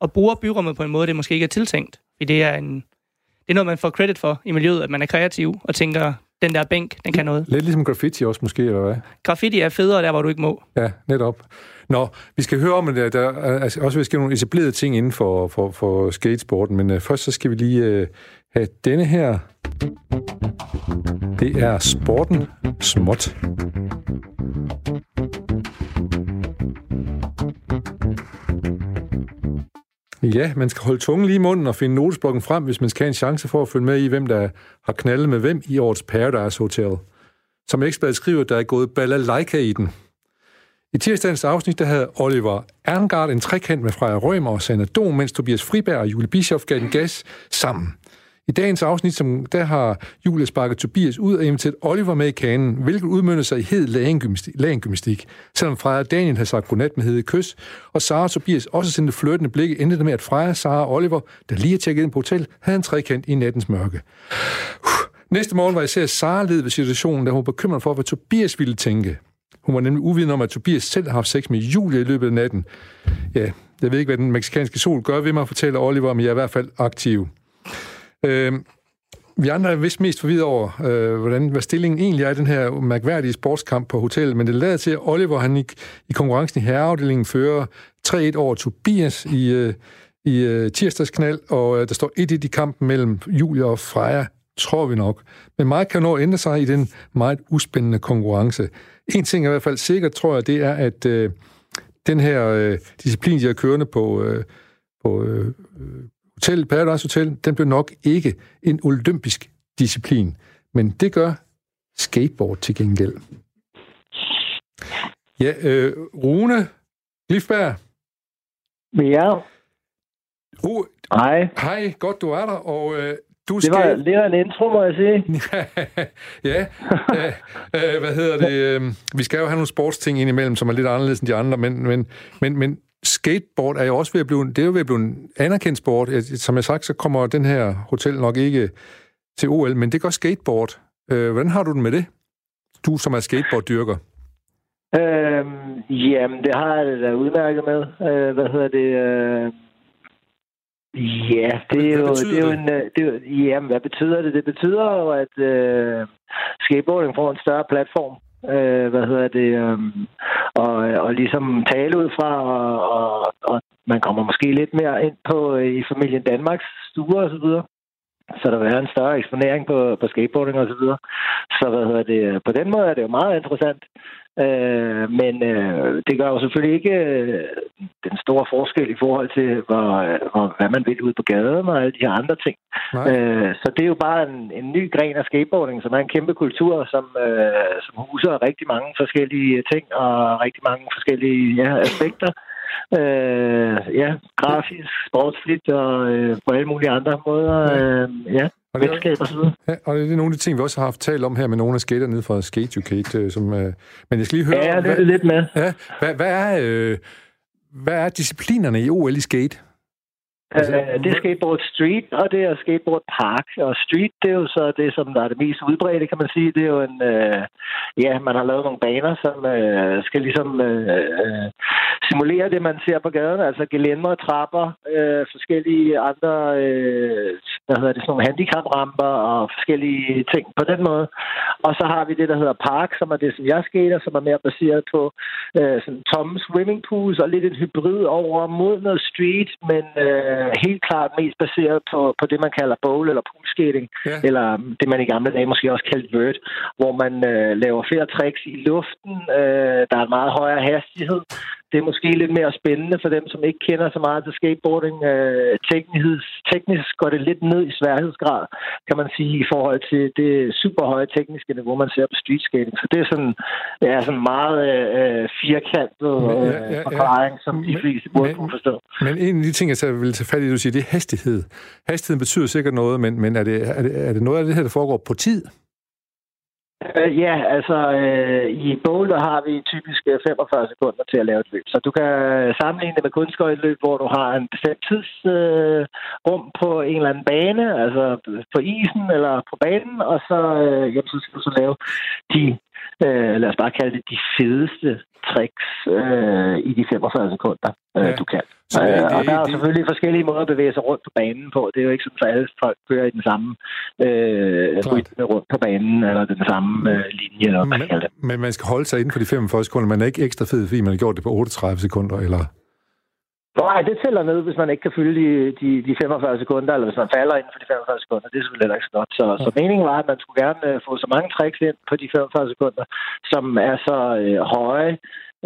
og bruger byrummet på en måde, det måske ikke er tiltænkt. Fordi det er, en, det er noget, man får credit for i miljøet, at man er kreativ og tænker, den der bænk, den kan noget. Lidt ligesom graffiti også måske, eller hvad? Graffiti er federe der, hvor du ikke må. Ja, netop. Nå, vi skal høre om, at der, der altså, også vil ske nogle etablerede ting inden for, for, for skatesporten, men uh, først så skal vi lige uh, have denne her. Det er Sporten Småt. Ja, man skal holde tungen lige i munden og finde notesblokken frem, hvis man skal have en chance for at følge med i, hvem der har knaldet med hvem i årets Paradise Hotel. Som ekspert skriver, der er gået balalaika i den. I tirsdagens afsnit, der havde Oliver Erngard en trekant med Freja Rømer og Sanna Dom, mens Tobias Friberg og Julie Bischoff gav den gas sammen. I dagens afsnit, som der har Julie sparket Tobias ud og inviteret Oliver med i kanen, hvilket udmyndte sig i hed lagengymnastik. Selvom Freja og Daniel har sagt godnat med hede kys, og Sara og Tobias også sendte flirtende blikke, endte det med, at Freja, Sara og Oliver, der lige er tjekket ind på hotel, havde en trekant i nattens mørke. Næste morgen var især Sara led ved situationen, da hun var bekymret for, hvad Tobias ville tænke. Hun var nemlig uvidende om, at Tobias selv har haft sex med Julie i løbet af natten. Ja, jeg ved ikke, hvad den meksikanske sol gør ved mig, fortæller Oliver, men jeg er i hvert fald aktiv. Øh, vi andre er vist mest forvidet over, øh, hvordan, hvad stillingen egentlig er i den her mærkværdige sportskamp på hotellet, men det lader til, at Oliver han i, i konkurrencen i herreafdelingen fører 3-1 over Tobias i, øh, i øh, tirsdagsknald, og øh, der står 1-1 i kampen mellem Julia og Freja, tror vi nok. Men meget kan nå at ændre sig i den meget uspændende konkurrence. En ting er i hvert fald sikkert, tror jeg, det er, at øh, den her øh, disciplin, de har kørende på, øh, på øh, Hotel, Paradise Hotel, den blev nok ikke en olympisk disciplin. Men det gør skateboard til gengæld. Ja, øh, Rune Glifberg. Ja. Uh, hej. Hej, godt du er der, og øh, du det var, skal... Det var en intro, må jeg sige. ja, øh, øh, hvad hedder det? Øh, vi skal jo have nogle sportsting indimellem, som er lidt anderledes end de andre, men, men, men, men skateboard er jo også ved at blive, det er jo ved at blive en anerkendt sport. Som jeg sagt, så kommer den her hotel nok ikke til OL, men det gør skateboard. Øh, hvordan har du den med det? Du, som er skateboarddyrker. Øhm, jamen, det har jeg da udmærket med. Øh, hvad hedder det? Øh, ja, det er, jo, det er jo en... Øh, det er, jamen, hvad betyder det? Det betyder jo, at øh, skateboarding får en større platform øh, hvad hedder det, øh, og, og ligesom tale ud fra, og, og, og man kommer måske lidt mere ind på øh, i familien Danmarks stuer og så videre. Så der vil være en større eksponering på, på skateboarding og så videre. Så hvad hedder det, øh, på den måde er det jo meget interessant. Øh, men øh, det gør jo selvfølgelig ikke øh, den store forskel i forhold til, hvor, hvor, hvad man vil ud på gaden og alle de her andre ting. Øh, så det er jo bare en, en ny gren af skateboarding, som er en kæmpe kultur, som, øh, som huser rigtig mange forskellige ting og rigtig mange forskellige ja, aspekter. Øh, ja, grafisk, sportsligt og øh, på alle mulige andre måder. Øh, ja. Og det, venskab og så videre. Ja, og det er nogle af de ting, vi også har haft talt om her med nogle af skater nede fra Skate Educate. Øh, som, øh, men jeg skal lige høre... Ja, det er det lidt med. Ja, hvad, hvad, er, øh, hvad er disciplinerne i OL i skate? Altså, uh, det er skateboard street, og det er skateboard park. Og street, det er jo så det, som der er det mest udbredte, kan man sige. Det er jo en... Uh, ja, man har lavet nogle baner, som uh, skal ligesom uh, simulere det, man ser på gaden. Altså gelænder, trapper, uh, forskellige andre... Uh, hvad hedder det? Sådan nogle handicapramper og forskellige ting på den måde. Og så har vi det, der hedder park, som er det, som jeg skater, som er mere baseret på uh, sådan tomme swimming pools og lidt en hybrid over mod noget street, men... Øh, helt klart mest baseret på, på det, man kalder bowl eller poolskating, ja. eller det, man i gamle dage måske også kaldte vert, hvor man øh, laver flere tricks i luften, øh, der er en meget højere hastighed, det er måske lidt mere spændende for dem, som ikke kender så meget til skateboarding. Øh, teknisk, teknisk går det lidt ned i sværhedsgrad, kan man sige, i forhold til det super høje tekniske niveau, man ser på street skating. Så det er sådan, ja, sådan meget øh, firkantet øh, ja, ja, ja, forklaring, som de fleste burde kunne forstå. Men en af de ting, jeg vil tage fat i, du siger, det er hastighed. Hastigheden betyder sikkert noget, men, men er, det, er, det, er det noget af det her, der foregår på tid? Øh, ja, altså øh, i Boulder har vi typisk øh, 45 sekunder til at lave et løb. Så du kan øh, sammenligne det med kunstskøjteløb, hvor du har en bestemt tidsrum uh, på en eller anden bane, altså på isen eller på banen, og så, øh, jamen, så skal du så lave de øh, lad os bare kalde det, de fedeste tricks øh, i de 45 sekunder, øh, ja. du kan. Så det, øh, og der er det, selvfølgelig forskellige måder at bevæge sig rundt på banen på. Det er jo ikke sådan, at alle folk kører i den samme øh, rytme rundt på banen, eller den samme øh, linje, eller hvad man kalder det. Men man skal holde sig inden for de 45 sekunder. Man er ikke ekstra fed, fordi man har gjort det på 38 sekunder, eller... Nej, det tæller med, hvis man ikke kan fylde de, de, de 45 sekunder, eller hvis man falder inden for de 45 sekunder. Det er selvfølgelig ikke så godt. Så, så meningen var, at man skulle gerne uh, få så mange tricks ind på de 45 sekunder, som er så uh, høje,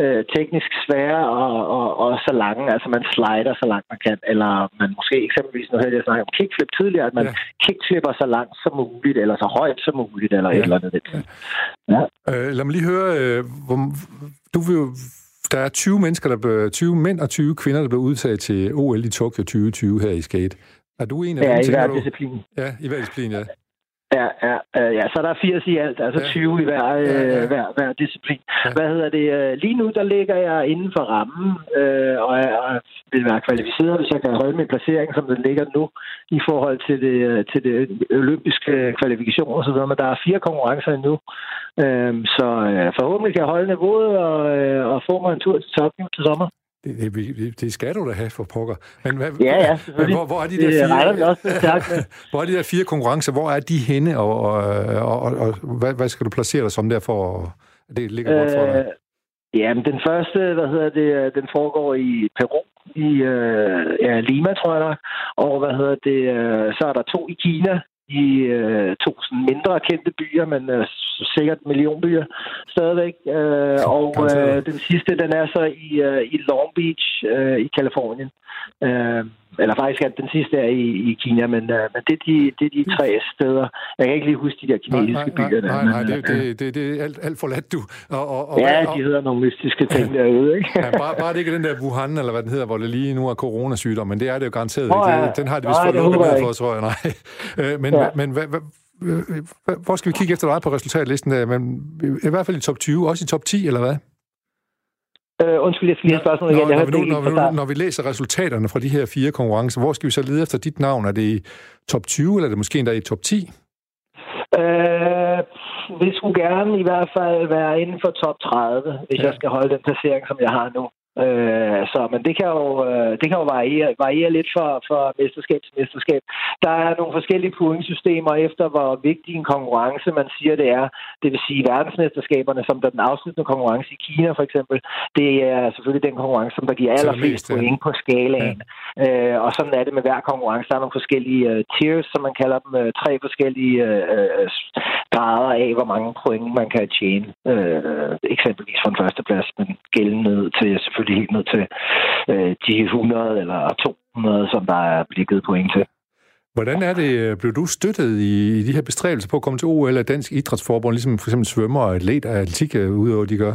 uh, teknisk svære og, og, og så lange. Altså man slider så langt man kan, eller man måske eksempelvis, nu hørte jeg snakke om kickflip tidligere, at man ja. kickflipper så langt som muligt, eller så højt som muligt, eller ja. et eller andet. Ja. Ja. Uh, lad mig lige høre, uh, hvor, du vil jo der er 20 mennesker, der blev, 20 mænd og 20 kvinder, der blev udtaget til OL i Tokyo 2020 her i skate. Er du en af ja, dem? Ja, i hver disciplin. Ja, i hver disciplin, ja. Ja, ja, øh, ja, så der er 80 i alt, altså ja. 20 i hver, ja, ja. Øh, hver, hver disciplin. Ja. Hvad hedder det? Øh, lige nu, der ligger jeg inden for rammen, øh, og jeg vil være kvalificeret, hvis jeg kan holde min placering, som den ligger nu, i forhold til det, til det olympiske kvalifikation og så videre. Men der er fire konkurrencer endnu, øh, så øh, forhåbentlig kan jeg holde niveauet og, øh, og få mig en tur til Tokyo til sommer. Det, det, det skal du da have for pokker. Men hvad, ja, ja, men hvor, hvor er de der fire, også hvor er de der fire konkurrencer? Hvor er de henne, og, og, og, og, og hvad, hvad skal du placere dig som der for, det ligger godt for dig? Øh, Jamen, den første, hvad hedder det, den foregår i Peru, i øh, ja, Lima, tror jeg nok. Og hvad hedder det, øh, så er der to i Kina, i øh, to sådan mindre kendte byer, men øh, sikkert millionbyer stadigvæk. Øh, og øh, den sidste, den er så i, øh, i Long Beach øh, i Kalifornien. Øh, eller faktisk at den sidste er i, i Kina, men, uh, men det, er de, det er de tre steder. Jeg kan ikke lige huske de der kinesiske nej, nej, byer. Der, nej, nej, det, det, det, det er alt, alt for let, du. Og, og, og, ja, og, de hedder nogle mystiske ting derude, ikke? ja, bare, bare det ikke den der Wuhan, eller hvad den hedder, hvor det lige nu er coronasygdom, men det er det jo garanteret oh, ja. Den har det vist fået lukket med for, tror jeg. Nej. Øh, men, ja. men hvad, hvad, hvor skal vi kigge efter dig på resultatlisten? Men, I hvert fald i top 20, også i top 10, eller hvad? Øh, undskyld, jeg skal lige have spørgsmål igen. Når, når, vi nu, når, vi nu, når vi læser resultaterne fra de her fire konkurrencer, hvor skal vi så lede efter dit navn? Er det i top 20, eller er det måske endda i top 10? Øh, vi skulle gerne i hvert fald være inden for top 30, hvis ja. jeg skal holde den placering, som jeg har nu. Øh, så, men det kan jo, øh, det kan jo variere, variere lidt fra, fra mesterskab til mesterskab. Der er nogle forskellige pointsystemer efter, hvor vigtig en konkurrence man siger, det er. Det vil sige verdensmesterskaberne, som der den afsluttende konkurrence i Kina for eksempel. Det er selvfølgelig den konkurrence, som der giver allerflest point på skalaen. Ja. Øh, og sådan er det med hver konkurrence. Der er nogle forskellige uh, tiers, som man kalder dem. Uh, tre forskellige uh, grader af, hvor mange point man kan tjene. Øh, eksempelvis for en førsteplads, men gældende til selvfølgelig selvfølgelig helt ned til øh, de 100 eller 200, som der er blevet givet point til. Hvordan er det, øh, blev du støttet i, i de her bestræbelser på at komme til OL af Dansk Idrætsforbund, ligesom for eksempel svømmer og atlet og atletik, øh, udover de gør?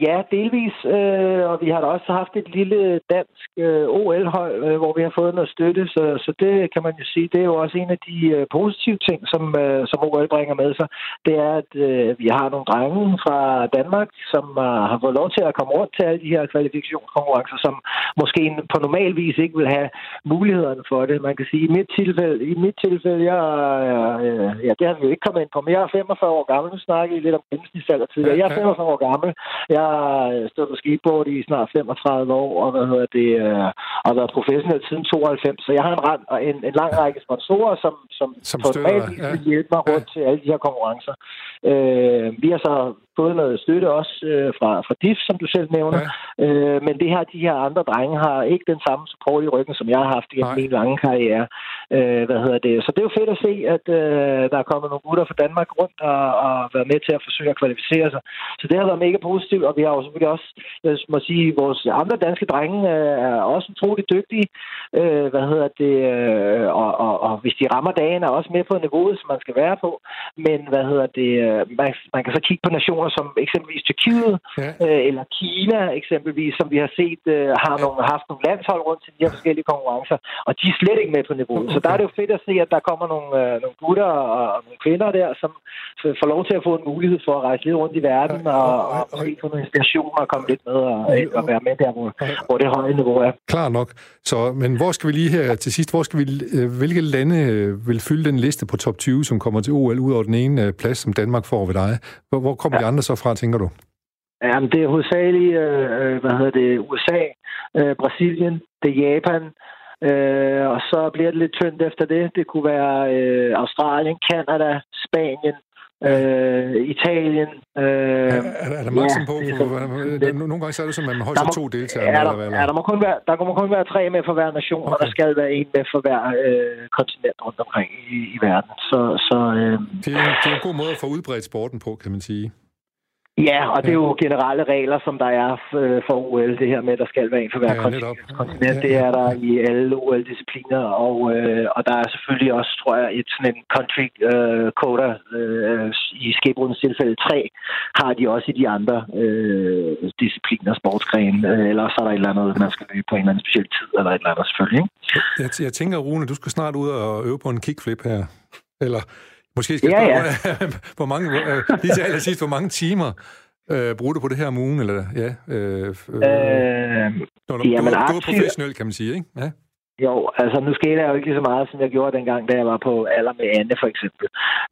Ja, delvis. Øh, og vi har da også haft et lille dansk øh, OL-hold, øh, hvor vi har fået noget støtte. Så, så det kan man jo sige, det er jo også en af de øh, positive ting, som, øh, som OL bringer med sig. Det er, at øh, vi har nogle drenge fra Danmark, som øh, har fået lov til at komme rundt til alle de her kvalifikationskonkurrencer, som måske på normal vis ikke vil have mulighederne for det. Man kan sige, i mit tilfælde, i mit tilfælde jeg, øh, ja, det har vi jo ikke kommet ind på, men jeg er 45 år gammel. Nu snakker I lidt om gennemsnitsalder tidligere. Jeg er 45 år gammel. Jeg har stået på skateboard i snart 35 år, og hvad hedder det, øh, har været professionel siden 92. Så jeg har en, en, en lang række sponsorer, som, som, som på normalt ja. vil hjælpe mig rundt ja. til alle de her konkurrencer. Øh, vi har så fået noget støtte også øh, fra, fra DIF, som du selv nævner. Ja. Øh, men det her, de her andre drenge har ikke den samme support i ryggen, som jeg har haft i min lange karriere. Øh, hvad hedder det? Så det er jo fedt at se, at øh, der er kommet nogle gutter fra Danmark rundt og, og været med til at forsøge at kvalificere sig. Så det har været mega positivt, og vi har jo selvfølgelig også, jeg må sige, vores andre danske drenge øh, er også utroligt dygtige. Øh, hvad hedder det? Øh, og, og, og hvis de rammer dagen, er også med på niveauet, som man skal være på. Men hvad hedder det? Øh, man, man kan så kigge på nationer som eksempelvis Tyrkiet ja. øh, eller Kina eksempelvis, som vi har set øh, har nogle, haft nogle landshold rundt til de her forskellige konkurrencer, og de er slet ikke med på niveauet. Okay. Så der er det jo fedt at se, at der kommer nogle, øh, nogle gutter og, og nogle kvinder der, som får lov til at få en mulighed for at rejse lidt rundt i verden og, og, og måske få nogle inspiration og komme lidt med og, og være med der, hvor, hvor det høje niveau er. Klar nok. Så, men hvor skal vi lige her til sidst, hvor skal vi, øh, hvilke lande øh, vil fylde den liste på top 20, som kommer til OL, ud over den ene øh, plads, som Danmark får ved dig? Hvor, hvor kommer ja. de andre så fra, tænker du? Jamen, det er hovedsageligt, øh, hvad hedder det, USA, øh, Brasilien, det er Japan, øh, og så bliver det lidt tyndt efter det. Det kunne være øh, Australien, Kanada, Spanien, øh, Italien. Øh, er, er, er der maksimum ja, på? For, det, nogle gange så er det som, at man holder to deltagere. Er der, eller, er der, må kun være, der må kun være tre med for hver nation, okay. og der skal være en med for hver øh, kontinent rundt omkring i, i verden. Så, så, øh, det, er, det er en god måde at få udbredt sporten på, kan man sige. Ja, og det er jo generelle regler, som der er øh, for OL, det her med, at der skal være en for hver ja, kontinent. Det er der i alle OL-discipliner, og, øh, og der er selvfølgelig også, tror jeg, et sådan en country øh, quota øh, i skateboardens tilfælde 3, har de også i de andre øh, discipliner, sportsgrene, øh, eller så er der et eller andet, man skal løbe på en eller anden speciel tid, eller et eller andet selvfølgelig. Ikke? Jeg, jeg tænker, Rune, du skal snart ud og øve på en kickflip her. Eller Måske skal ja, jeg spørge, ja. hvor mange, øh, lige til allersidst, hvor mange timer øh, bruger du på det her om ugen? Eller, ja, øh, øh, når du, jamen, du, du er professionel, kan man sige, ikke? Ja. Jo, altså nu skete jeg jo ikke så meget, som jeg gjorde dengang, da jeg var på alder med Anne for eksempel,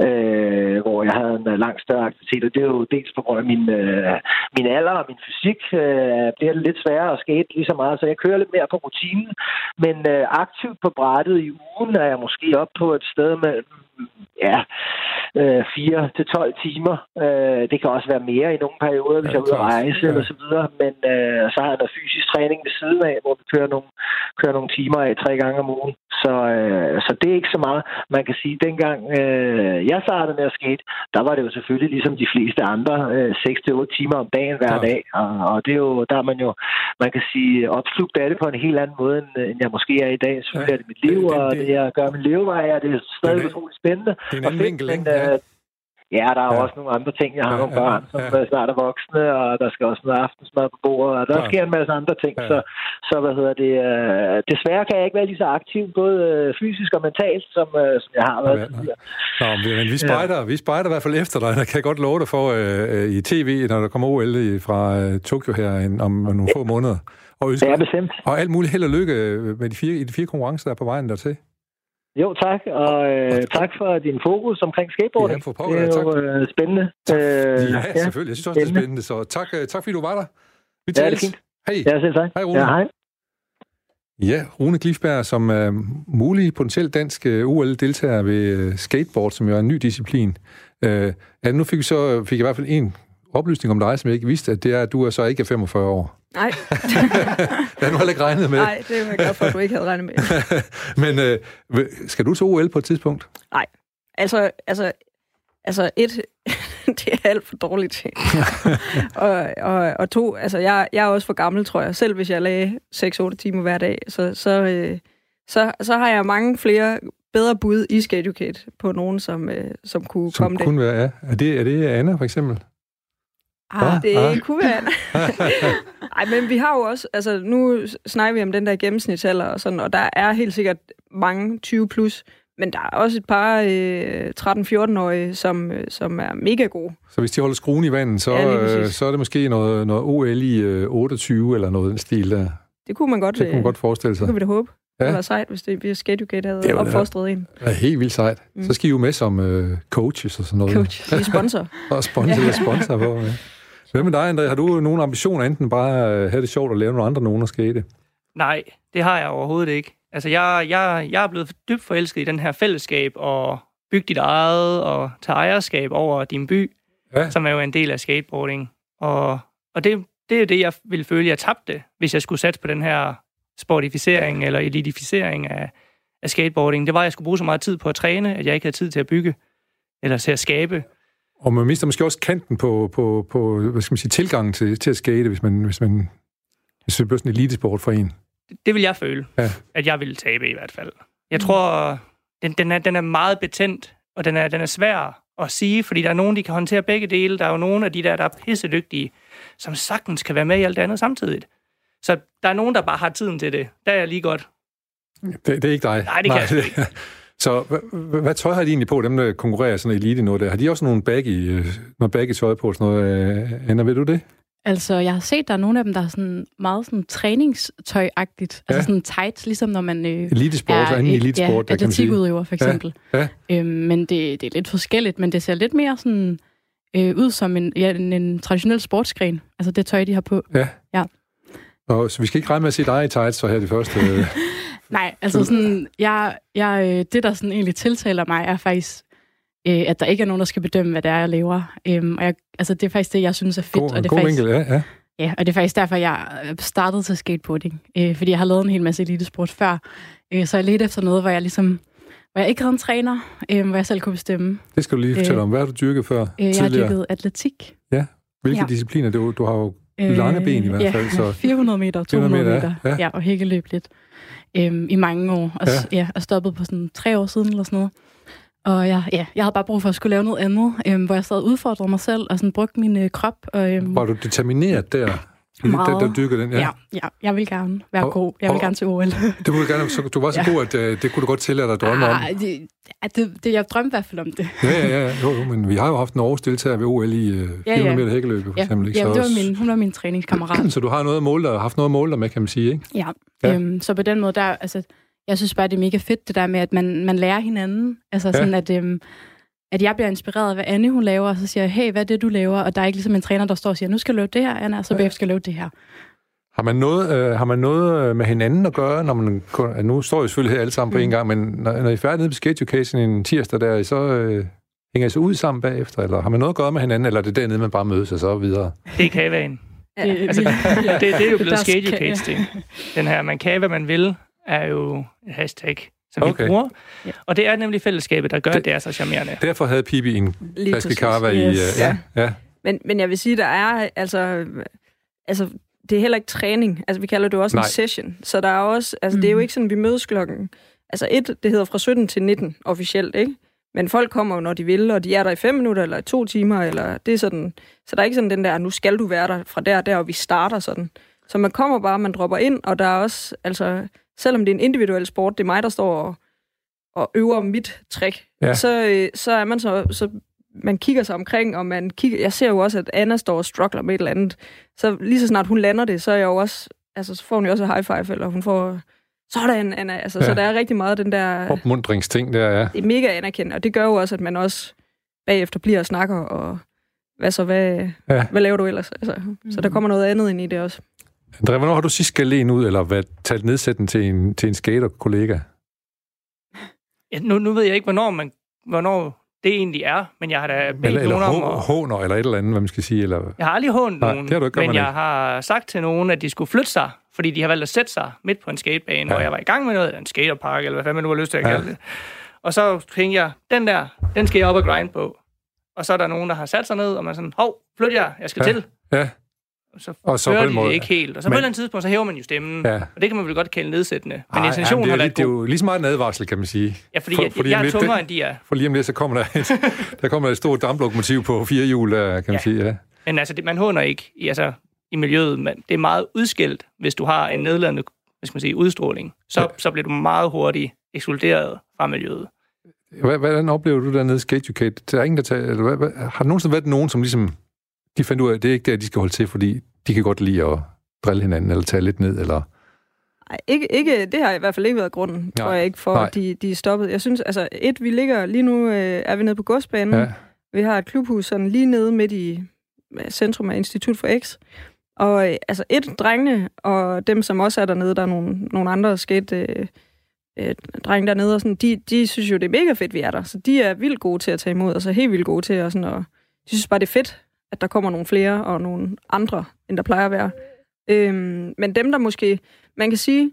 øh, hvor jeg havde en lang større aktivitet, og det er jo dels på grund af min, øh, min alder og min fysik, øh, bliver det lidt sværere at skate lige så meget, så jeg kører lidt mere på rutinen, men øh, aktivt på brættet i ugen er jeg måske op på et sted mellem ja, øh, 4 til 12 timer. Øh, det kan også være mere i nogle perioder, hvis ja, jeg er ude at rejse ja. eller så videre. Men øh, så har jeg noget fysisk træning ved siden af, hvor vi kører nogle, kører nogle timer af tre gange om ugen. Så, øh, så det er ikke så meget. Man kan sige, at dengang øh, jeg startede med at skate, der var det jo selvfølgelig ligesom de fleste andre øh, 6-8 timer om dagen hver ja. dag. Og, og det er jo, der er man jo, man kan sige, opslugt af det på en helt anden måde, end, end jeg måske er i dag. Selvfølgelig ja. er det mit liv, og det, jeg gør min levevej, og det er stadig utroligt spændende. Det er en anden vinkel, ikke? Ja. Ja, der er ja. også nogle andre ting. Jeg har ja, nogle børn, som ja. snart er voksne, og der skal også noget aftensmad på bordet, og der ja. sker en masse andre ting. Ja. Så, så hvad hedder det, uh, desværre kan jeg ikke være lige så aktiv, både uh, fysisk og mentalt, som, uh, som jeg har været ja, tidligere. Nå, men vi spejder, ja. vi spejder i hvert fald efter dig. Der kan jeg godt love dig for uh, i tv, når der kommer OL fra uh, Tokyo her om nogle ja. få måneder. Og, ønsker, ja, bestemt. og alt muligt held og lykke med de fire, i de fire konkurrencer, der er på vejen dertil. Jo, tak. Og øh, tak for din fokus omkring skateboarding. Ja, for pokker, det er jo tak. Øh, spændende. Tak. Øh, ja, ja, selvfølgelig. Jeg synes også, det er spændende. Så tak, øh, tak fordi du var der. Vi ja, det er fint. Hej. Ja, selv tak. Hej, Rune. Ja, hej. Ja, Rune Glifberg, som er mulig potentielt dansk OL-deltager ved skateboard, som jo er en ny disciplin. Uh, ja, nu fik, vi så, fik jeg i hvert fald en oplysning om dig, som jeg ikke vidste, at det er, at du er så ikke er 45 år. Nej. det har du heller ikke regnet med. Nej, det er jeg glad for, at du ikke havde regnet med. Men øh, skal du til OL på et tidspunkt? Nej. Altså, altså, altså et, det er alt for dårligt til. og, og, og to, altså jeg, jeg er også for gammel, tror jeg. Selv hvis jeg lagde 6-8 timer hver dag, så, så, øh, så, så har jeg mange flere bedre bud i Skaducate på nogen, som, øh, som kunne som komme kunne det. Være, ja. Er det. Er det Anna, for eksempel? Ah, det ah. kunne være. Ej, men vi har jo også, altså nu snakker vi om den der gennemsnitsalder og sådan, og der er helt sikkert mange 20 plus, men der er også et par øh, 13-14-årige, som, øh, som er mega gode. Så hvis de holder skruen i vandet, så, ja, øh, så er det måske noget, noget OL i øh, 28 eller noget den stil der. Det kunne man godt, det kunne man øh, godt forestille sig. Det kunne vi da håbe. Ja. Det var sejt, hvis det hvis Skaducate havde opfostret en. Det er helt vildt sejt. Mm. Så skal I jo med som øh, coaches og sådan noget. Coaches, I sponsor. og sponsor, ja. sponsor på, ja. Hvad med dig, André? Har du nogen ambitioner, enten bare at have det sjovt og lave nogle andre nogen og skate? Nej, det har jeg overhovedet ikke. Altså, jeg, jeg, jeg er blevet dybt forelsket i den her fællesskab og bygge dit eget og tage ejerskab over din by. ja. som er jo en del af skateboarding. Og, og det, det er jo det, jeg ville føle, jeg tabte, hvis jeg skulle satse på den her sportificering eller elitificering af, af skateboarding. Det var, at jeg skulle bruge så meget tid på at træne, at jeg ikke havde tid til at bygge eller til at skabe. Og man mister måske også kanten på, på, på hvad skal man sige, tilgangen til, til at skate, hvis man, hvis man hvis det bliver sådan en elitesport for en. Det, vil jeg føle, ja. at jeg ville tabe i hvert fald. Jeg tror, den, den, er, den er meget betændt, og den er, den er svær at sige, fordi der er nogen, de kan håndtere begge dele. Der er jo nogle af de der, der er pissedygtige, som sagtens kan være med i alt det andet samtidig. Så der er nogen, der bare har tiden til det. Der er jeg lige godt. Det, det er ikke dig? Nej, det kan Nej. jeg ikke. Så hvad, hvad tøj har de egentlig på, dem der konkurrerer sådan elite nu? Der? Har de også nogle baggy, øh, noget baggy tøj på? Sådan noget, øh, Anna, ved du det? Altså, jeg har set, der er nogle af dem, der er sådan meget sådan træningstøjagtigt. Altså ja. Altså sådan tight, ligesom når man øh, elitesport, er, en elitesport, ja, der atletikudøver for eksempel. Ja. Ja. Øhm, men det, det er lidt forskelligt, men det ser lidt mere sådan øh, ud som en, ja, en, en traditionel sportsgren. Altså det tøj, de har på. Ja. ja. Og, så vi skal ikke regne med at se dig i tights så her det første... Øh. Nej, altså sådan, jeg, jeg, øh, det, der sådan egentlig tiltaler mig, er faktisk øh, at der ikke er nogen, der skal bedømme, hvad det er, jeg lever. Øhm, og jeg, altså, det er faktisk det, jeg synes er fedt. God, og det er god faktisk, vinkel, ja, ja. Ja, og det er faktisk derfor, jeg startede til skateboarding. Øh, fordi jeg har lavet en hel masse elitesport før. Øh, så jeg ledte efter noget, hvor jeg ligesom hvor jeg ikke havde en træner, øh, hvor jeg selv kunne bestemme. Det skal du lige fortælle øh, om. Hvad har du dyrket før? Øh, jeg har dyrket atletik. Ja. Hvilke ja. discipliner? Du, du har jo øh, lange ben i hvert fald. Ja, så 400 meter, 200 400 meter, ja. ja og hækkeløb lidt. Øh, I mange år. Og, ja. ja, og stoppet på sådan tre år siden eller sådan noget. Og jeg, ja, jeg havde bare brug for at skulle lave noget andet, øhm, hvor jeg sad og udfordrede mig selv, og sådan brugte min øh, krop. Og, øhm, Var du determineret der? Meget. Der, der dykker den, ja. ja. Ja, jeg vil gerne være og, god. Jeg vil og, gerne til OL. det ville du gerne, så du var så ja. god, at uh, det kunne du godt tillade dig at drømme ah, om. Det, det, det, jeg drømte i hvert fald om det. ja, ja, ja. Jo, jo, men vi har jo haft en års deltager ved OL i uh, 400 ja, ja. meter hækkeløb, for ja. eksempel. Ikke? Ja, det var min, hun var min træningskammerat. så du har noget at måle dig, haft noget at måle dig med, kan man sige, ikke? Ja, ja. Øhm, så på den måde, der, altså, jeg synes bare, det er mega fedt, det der med, at man, man lærer hinanden. Altså ja. sådan, at, øhm, at jeg bliver inspireret af, hvad Anne hun laver, og så siger jeg, hey, hvad er det, du laver? Og der er ikke ligesom en træner, der står og siger, nu skal du lave det her, Anna, og så bagefter skal du lave det her. Har man, noget, øh, har man noget øh, med hinanden at gøre, når man... Nu står I selvfølgelig her alle sammen på mm. en gang, men når, når I er færdige nede på Skate Education en tirsdag der, så øh, hænger I så ud sammen bagefter, eller har man noget at gøre med hinanden, eller er det dernede, man bare mødes og så videre? Det kan være en. Ja. Altså, det, det er jo blevet Skate Education. Den her, man kan, hvad man vil, er jo et hashtag, som okay. vi bruger. Ja. Og det er nemlig fællesskabet, der gør, det, at det er så charmerende. Derfor havde Pibi en flaske kava yes. i... Uh, ja. ja. Men, men jeg vil sige, der er altså... Altså, det er heller ikke træning. Altså, vi kalder det jo også Nej. en session. Så der er også... Altså, mm. det er jo mhm. ikke sådan, vi mødes klokken... Altså, et, det hedder fra 17 til 19 officielt, ikke? Men folk kommer jo, når de vil, og de er der i fem minutter, eller i to timer, eller det er sådan... Så der er ikke sådan den der, nu skal du være der fra der der, og vi starter sådan. Så man kommer bare, man dropper ind, og der er også, altså, selvom det er en individuel sport, det er mig, der står og, og øver mit trick, ja. så, øh, så er man så, så man kigger sig omkring, og man kigger, jeg ser jo også, at Anna står og struggler med et eller andet. Så lige så snart hun lander det, så er jeg jo også, altså så får hun jo også et high five, eller hun får, sådan Anna, altså, ja. så der er rigtig meget den der... Opmundringsting der, ja. Det er mega anerkendt, og det gør jo også, at man også bagefter bliver og snakker, og hvad så, hvad, ja. hvad laver du ellers? Altså, mm. Så der kommer noget andet ind i det også. André, hvornår har du sidst skal en ud, eller hvad, talt nedsætten til en, til en skater-kollega? Ja, nu, nu ved jeg ikke, hvornår, man, hvornår det egentlig er, men jeg har da bedt eller, nogen eller om... håner, eller et eller andet, hvad man skal sige. Eller... Jeg har aldrig hånet nogen, det har du ikke, men jeg ikke. har sagt til nogen, at de skulle flytte sig, fordi de har valgt at sætte sig midt på en skatebane, ja. hvor jeg var i gang med noget, en skaterpark, eller hvad man nu har lyst til at kalde ja. det. Og så tænkte jeg, den der, den skal jeg op og grind på. Og så er der nogen, der har sat sig ned, og man er sådan, hov, flyt jer, jeg skal ja. til. Ja så, og så hører de det ikke helt. Og så men, på et eller andet tidspunkt, så hæver man jo stemmen. Ja. Og det kan man vel godt kalde nedsættende. Men intentionen har været Det er jo lige så meget en advarsel, kan man sige. Ja, fordi for, jeg, fordi jeg er tungere, end de er. For lige om lidt, så kommer der et, der kommer et stort damplokomotiv på fire hjul, der, kan man ja. sige. Ja. Men altså, det, man håner ikke i, altså, i miljøet. Men det er meget udskilt, hvis du har en nedladende hvad skal man sige, udstråling. Så, ja. så bliver du meget hurtigt ekskluderet fra miljøet. Hvordan oplever du dernede Skate Educate? Der er ingen, der tager, eller hvad, hvad, har der nogensinde været nogen, som ligesom de fandt ud af, at det er ikke der, de skal holde til, fordi de kan godt lide at drille hinanden, eller tage lidt ned, eller... Nej, ikke, ikke, det har i hvert fald ikke været grunden, Nej. tror jeg ikke, for at de, de er stoppet. Jeg synes, altså, et, vi ligger, lige nu øh, er vi nede på godsbanen. Ja. Vi har et klubhus sådan lige nede midt i centrum af Institut for X. Og øh, altså, et, drengene, og dem, som også er dernede, der er nogle, nogle andre skate... Øh, øh, drenge dernede, og sådan, de, de synes jo, det er mega fedt, vi er der. Så de er vildt gode til at tage imod, og så helt vildt gode til at, sådan, at synes bare, det er fedt, at der kommer nogle flere og nogle andre, end der plejer at være. Øhm, men dem, der måske... Man kan sige,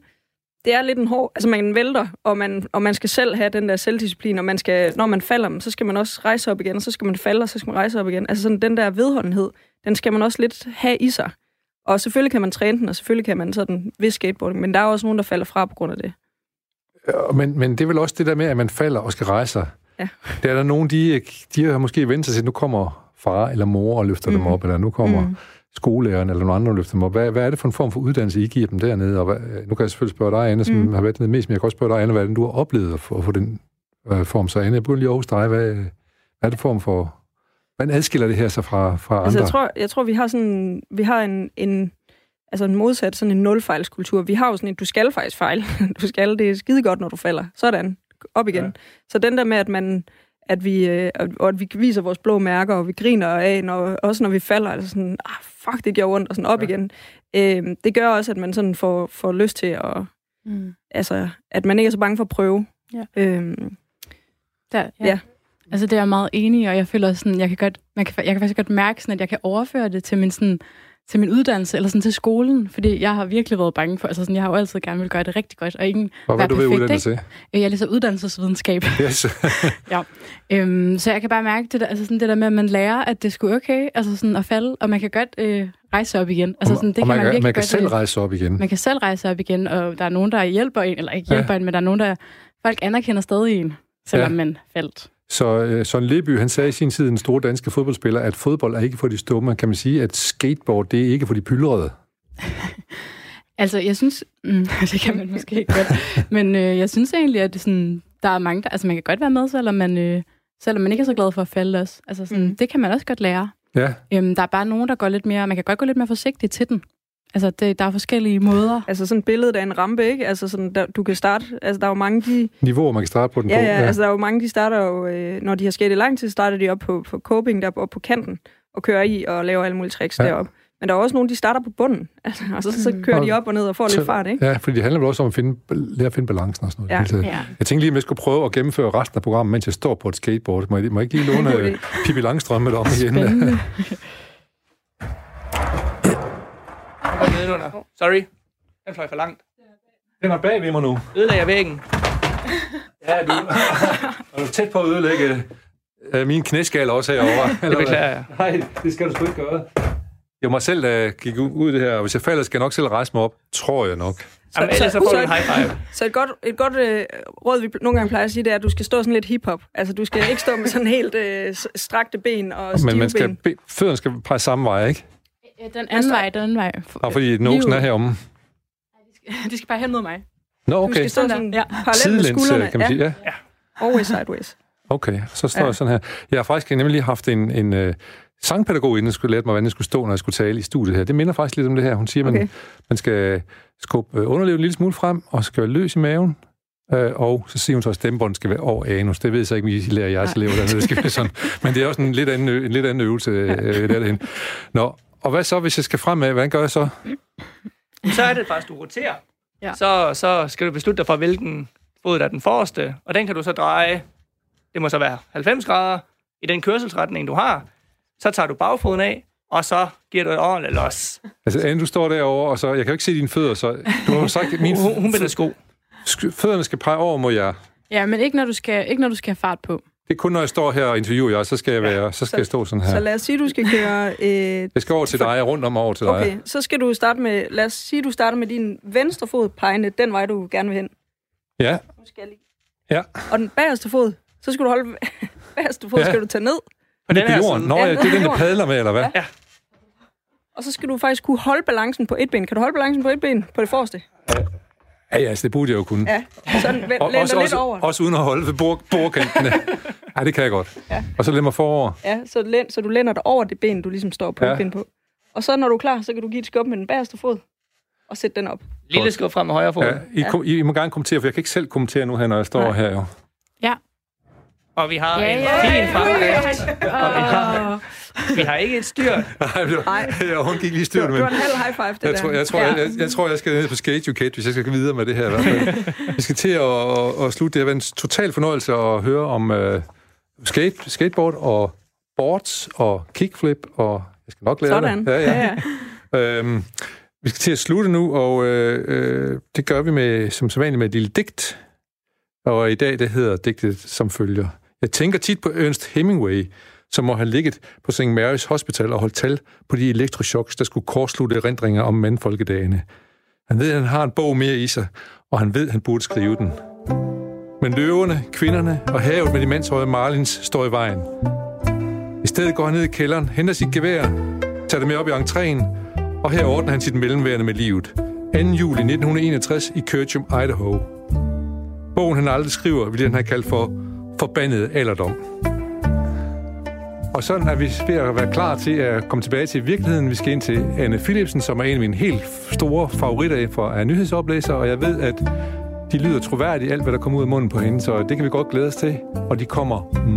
det er lidt en hård... Altså, man vælter, og man, og man skal selv have den der selvdisciplin, og man skal, når man falder, så skal man også rejse op igen, og så skal man falde, og så skal man rejse op igen. Altså, sådan den der vedholdenhed, den skal man også lidt have i sig. Og selvfølgelig kan man træne den, og selvfølgelig kan man sådan vis skateboarding, men der er også nogen, der falder fra på grund af det. Ja, men, men det er vel også det der med, at man falder og skal rejse sig. Ja. Der er der nogen, de, de har måske ventet sig til, at nu kommer far eller mor og løfter mm. dem op, eller nu kommer mm. skolelæreren eller nogen andre og løfter dem op. Hvad, hvad er det for en form for uddannelse, I giver dem dernede? Og hvad, nu kan jeg selvfølgelig spørge dig, Anne, som mm. har været nede mest, men jeg kan også spørge dig, Anne, hvad er det, du har oplevet at få, at få den øh, form? Så Anne, jeg begynder lige hos dig. Hvad, hvad er det form for... Hvordan adskiller det her sig fra, fra altså, andre? Jeg tror, jeg tror, vi har sådan... Vi har en, en altså en modsat sådan en nulfejlskultur. Vi har jo sådan en, du skal faktisk fejle. du skal, det er skide godt, når du falder. Sådan, op igen. Ja. Så den der med, at man at vi, øh, og at vi viser vores blå mærker, og vi griner af, når, også når vi falder, altså sådan, ah, fuck, det gjorde ondt, og sådan op ja. igen. Øh, det gør også, at man sådan får, får lyst til at, mm. altså, at man ikke er så bange for at prøve. Ja. Øh, der, ja. ja. Altså, det er jeg meget enig i, og jeg føler sådan, jeg kan godt, man kan, jeg kan faktisk godt mærke sådan, at jeg kan overføre det til min sådan, til min uddannelse, eller sådan til skolen, fordi jeg har virkelig været bange for, altså sådan, jeg har jo altid gerne vil gøre det rigtig godt, og ikke Hvad være du perfekt, ved uddanne til? Øh, Jeg læser uddannelsesvidenskab. Yes. ja. Øhm, så jeg kan bare mærke det der, altså sådan det der med, at man lærer, at det skulle okay, altså sådan at falde, og man kan godt øh, rejse op igen. Altså sådan, det og kan man, man, man kan selv rejse sig op igen. Man kan selv rejse op igen, og der er nogen, der hjælper en, eller ikke hjælper ja. en, men der er nogen, der folk anerkender stadig en, selvom ja. man faldt. Så øh, Søren Leby, han sagde i sin tid, en stor danske fodboldspiller, at fodbold er ikke for de stumme. Kan man sige, at skateboard, det er ikke for de pyldrede? altså, jeg synes... Mm, det kan man måske ikke godt. Men øh, jeg synes egentlig, at det sådan, der er mange, der... Altså, man kan godt være med, selvom man, øh, selvom man ikke er så glad for at falde også. Altså, sådan, mm. det kan man også godt lære. Ja. Øhm, der er bare nogen, der går lidt mere... Man kan godt gå lidt mere forsigtigt til den. Altså, det, der er forskellige måder. Altså sådan et billede af en rampe, ikke? Altså sådan, der, du kan starte... Altså, der er jo mange, de... Niveauer, man kan starte på den ja, på. Ja, ja, altså der er jo mange, de starter jo... Øh, når de har sket i lang tid, starter de op på, på coping, der op på kanten, og kører i og laver alle mulige tricks ja. deroppe. Men der er også nogen, de starter på bunden, altså, og så, så kører de op og ned og får lidt fart, ikke? Ja, fordi det handler vel også om at finde, lære at finde balancen og sådan noget. Ja. Ja. Jeg tænkte lige, at jeg skulle prøve at gennemføre resten af programmet, mens jeg står på et skateboard. Må jeg, må jeg ikke lige låne Pippi Langstrømme om igen? Spændende. Sorry. Den fløj for langt. Den er bag ved mig nu. Ødelagde jeg væggen? ja, du er du tæt på at ødelægge uh, min knæskal også herovre. det beklager jeg. Nej, det skal du sgu ikke gøre. Jeg mig selv uh, gik ud det her, og hvis jeg falder, skal jeg nok selv rejse mig op. Tror jeg nok. Så, Jamen, ellers så, får du en high five. Så et godt, et godt øh, råd, vi nogle gange plejer at sige, det er, at du skal stå sådan lidt hip-hop. Altså, du skal ikke stå med sådan helt øh, strakte ben og stive Men man skal, ben. be, fødderne skal pege samme vej, ikke? Ja, den anden vej, den anden vej. Og fordi nosen er heromme. De skal bare hen mod mig. Nå, okay. Du skal stå sådan Ja. parallelt med Sidelæns, skuldrene. kan man sige. Ja. Ja. Always sideways. Okay, så står Ja. jeg sådan her. Jeg har faktisk nemlig lige haft en, en uh, sangpædagog, inden jeg skulle lære mig, hvordan jeg skulle stå, når jeg skulle tale i studiet her. Det minder faktisk lidt om det her. Hun siger, at man, Okay. man skal skubbe øh, underlivet en lille smule frem, og skal være løs i maven. Øh, og så siger hun så, at stemmebåndet skal være over anus. Det ved jeg så ikke, om I lærer jeres elever dernede. Det skal være sådan. Men det er også en lidt anden, ø- en lidt anden øvelse øh, derhen. Nå, og hvad så, hvis jeg skal fremad? Hvordan gør jeg så? Så er det faktisk, du roterer. Ja. Så, så skal du beslutte dig for, hvilken fod der er den forreste. Og den kan du så dreje, det må så være 90 grader, i den kørselsretning, du har. Så tager du bagfoden af, og så giver du et ordentligt los. Altså, Anne, du står derovre, og så... Jeg kan jo ikke se dine fødder, så... Du har sagt, at mine Hun, hun binder sko. sk- fødderne skal pege over mod jer. Ja, men ikke når du skal, ikke når du skal have fart på. Det er kun, når jeg står her og interviewer jer, så skal jeg, være, så skal jeg stå sådan Så her. lad os sige, du skal køre... Øh, Jeg skal over til dig, rundt om over til dig. okay, så skal du starte med... Lad os sige, du starter med din venstre fod pegende den vej, du gerne vil hen. Ja, Nu skal jeg lige... ja. Og den bagerste fod, så skal du holde... bagerste fod Ja. ja. skal du tage ned, På den På her jorden. side. Nå, Ja, ja, det er den, på der padler med, eller hvad? Ja. og så skal du faktisk kunne holde balancen på et ben. Kan du holde balancen på et ben på det forreste? Ja, ja, altså, det burde jeg jo kunne. Ja. Sådan, læn Og, også, lidt også, over. også uden at holde ved bord, bordkantene. ja, det kan jeg godt. Ja. Og så læn mig forover. Ja, så, læn, så du lænder dig over det ben, du ligesom står på Ja. ja. på. Og så når du er klar, så kan du give et skub med den bagerste fod, og sætte den op. Lille skub frem med højre fod. Ja, I, Ja. kom, I, I må gerne kommentere, for jeg kan ikke selv kommentere nu her, når jeg står Nej. her jo. Ja. Og vi har Ja, en ja, fin ja. fremdrift. Og vi har, vi har ikke et styr. Nej, det ja, hun gik lige styrt, Det men... var en halv high five, det Jeg der. tror, jeg, tror, jeg, jeg, jeg tror, jeg skal ned på Skate Kate, hvis jeg skal videre med det her. i hvert fald. Vi skal til at, at, at slutte. Det har været en total fornøjelse at høre om uh, skate, skateboard og boards og kickflip, og jeg skal nok lære Sådan. det. Ja, ja. ja. øhm, vi skal til at slutte nu, og øh, øh, det gør vi med, som sædvanligt med et lille digt. Og i dag, det hedder digtet som følger. Jeg tænker tit på Ernst Hemingway, som må have ligget på St. Mary's Hospital og holdt tal på de elektroshocks, der skulle kortslutte erindringer om mandfolkedagene. Han ved, at han har en bog mere i sig, og han ved, at han burde skrive den. Men løverne, kvinderne og havet med de mandshøje Marlins står i vejen. I stedet går han ned i kælderen, henter sit gevær, tager det med op i entréen, og her ordner han sit mellemværende med livet. 2. juli 1961 i Kirchum, Idaho. Bogen, han aldrig skriver, vil den have kaldt for Forbandet alderdom. Og sådan er vi ved at være klar til at komme tilbage til virkeligheden. Vi skal ind til Anne Philipsen, som er en af mine helt store favoritter for nyhedsoplæser, og jeg ved, at de lyder troværdigt alt, hvad der kommer ud af munden på hende, så det kan vi godt glæde os til. Og de kommer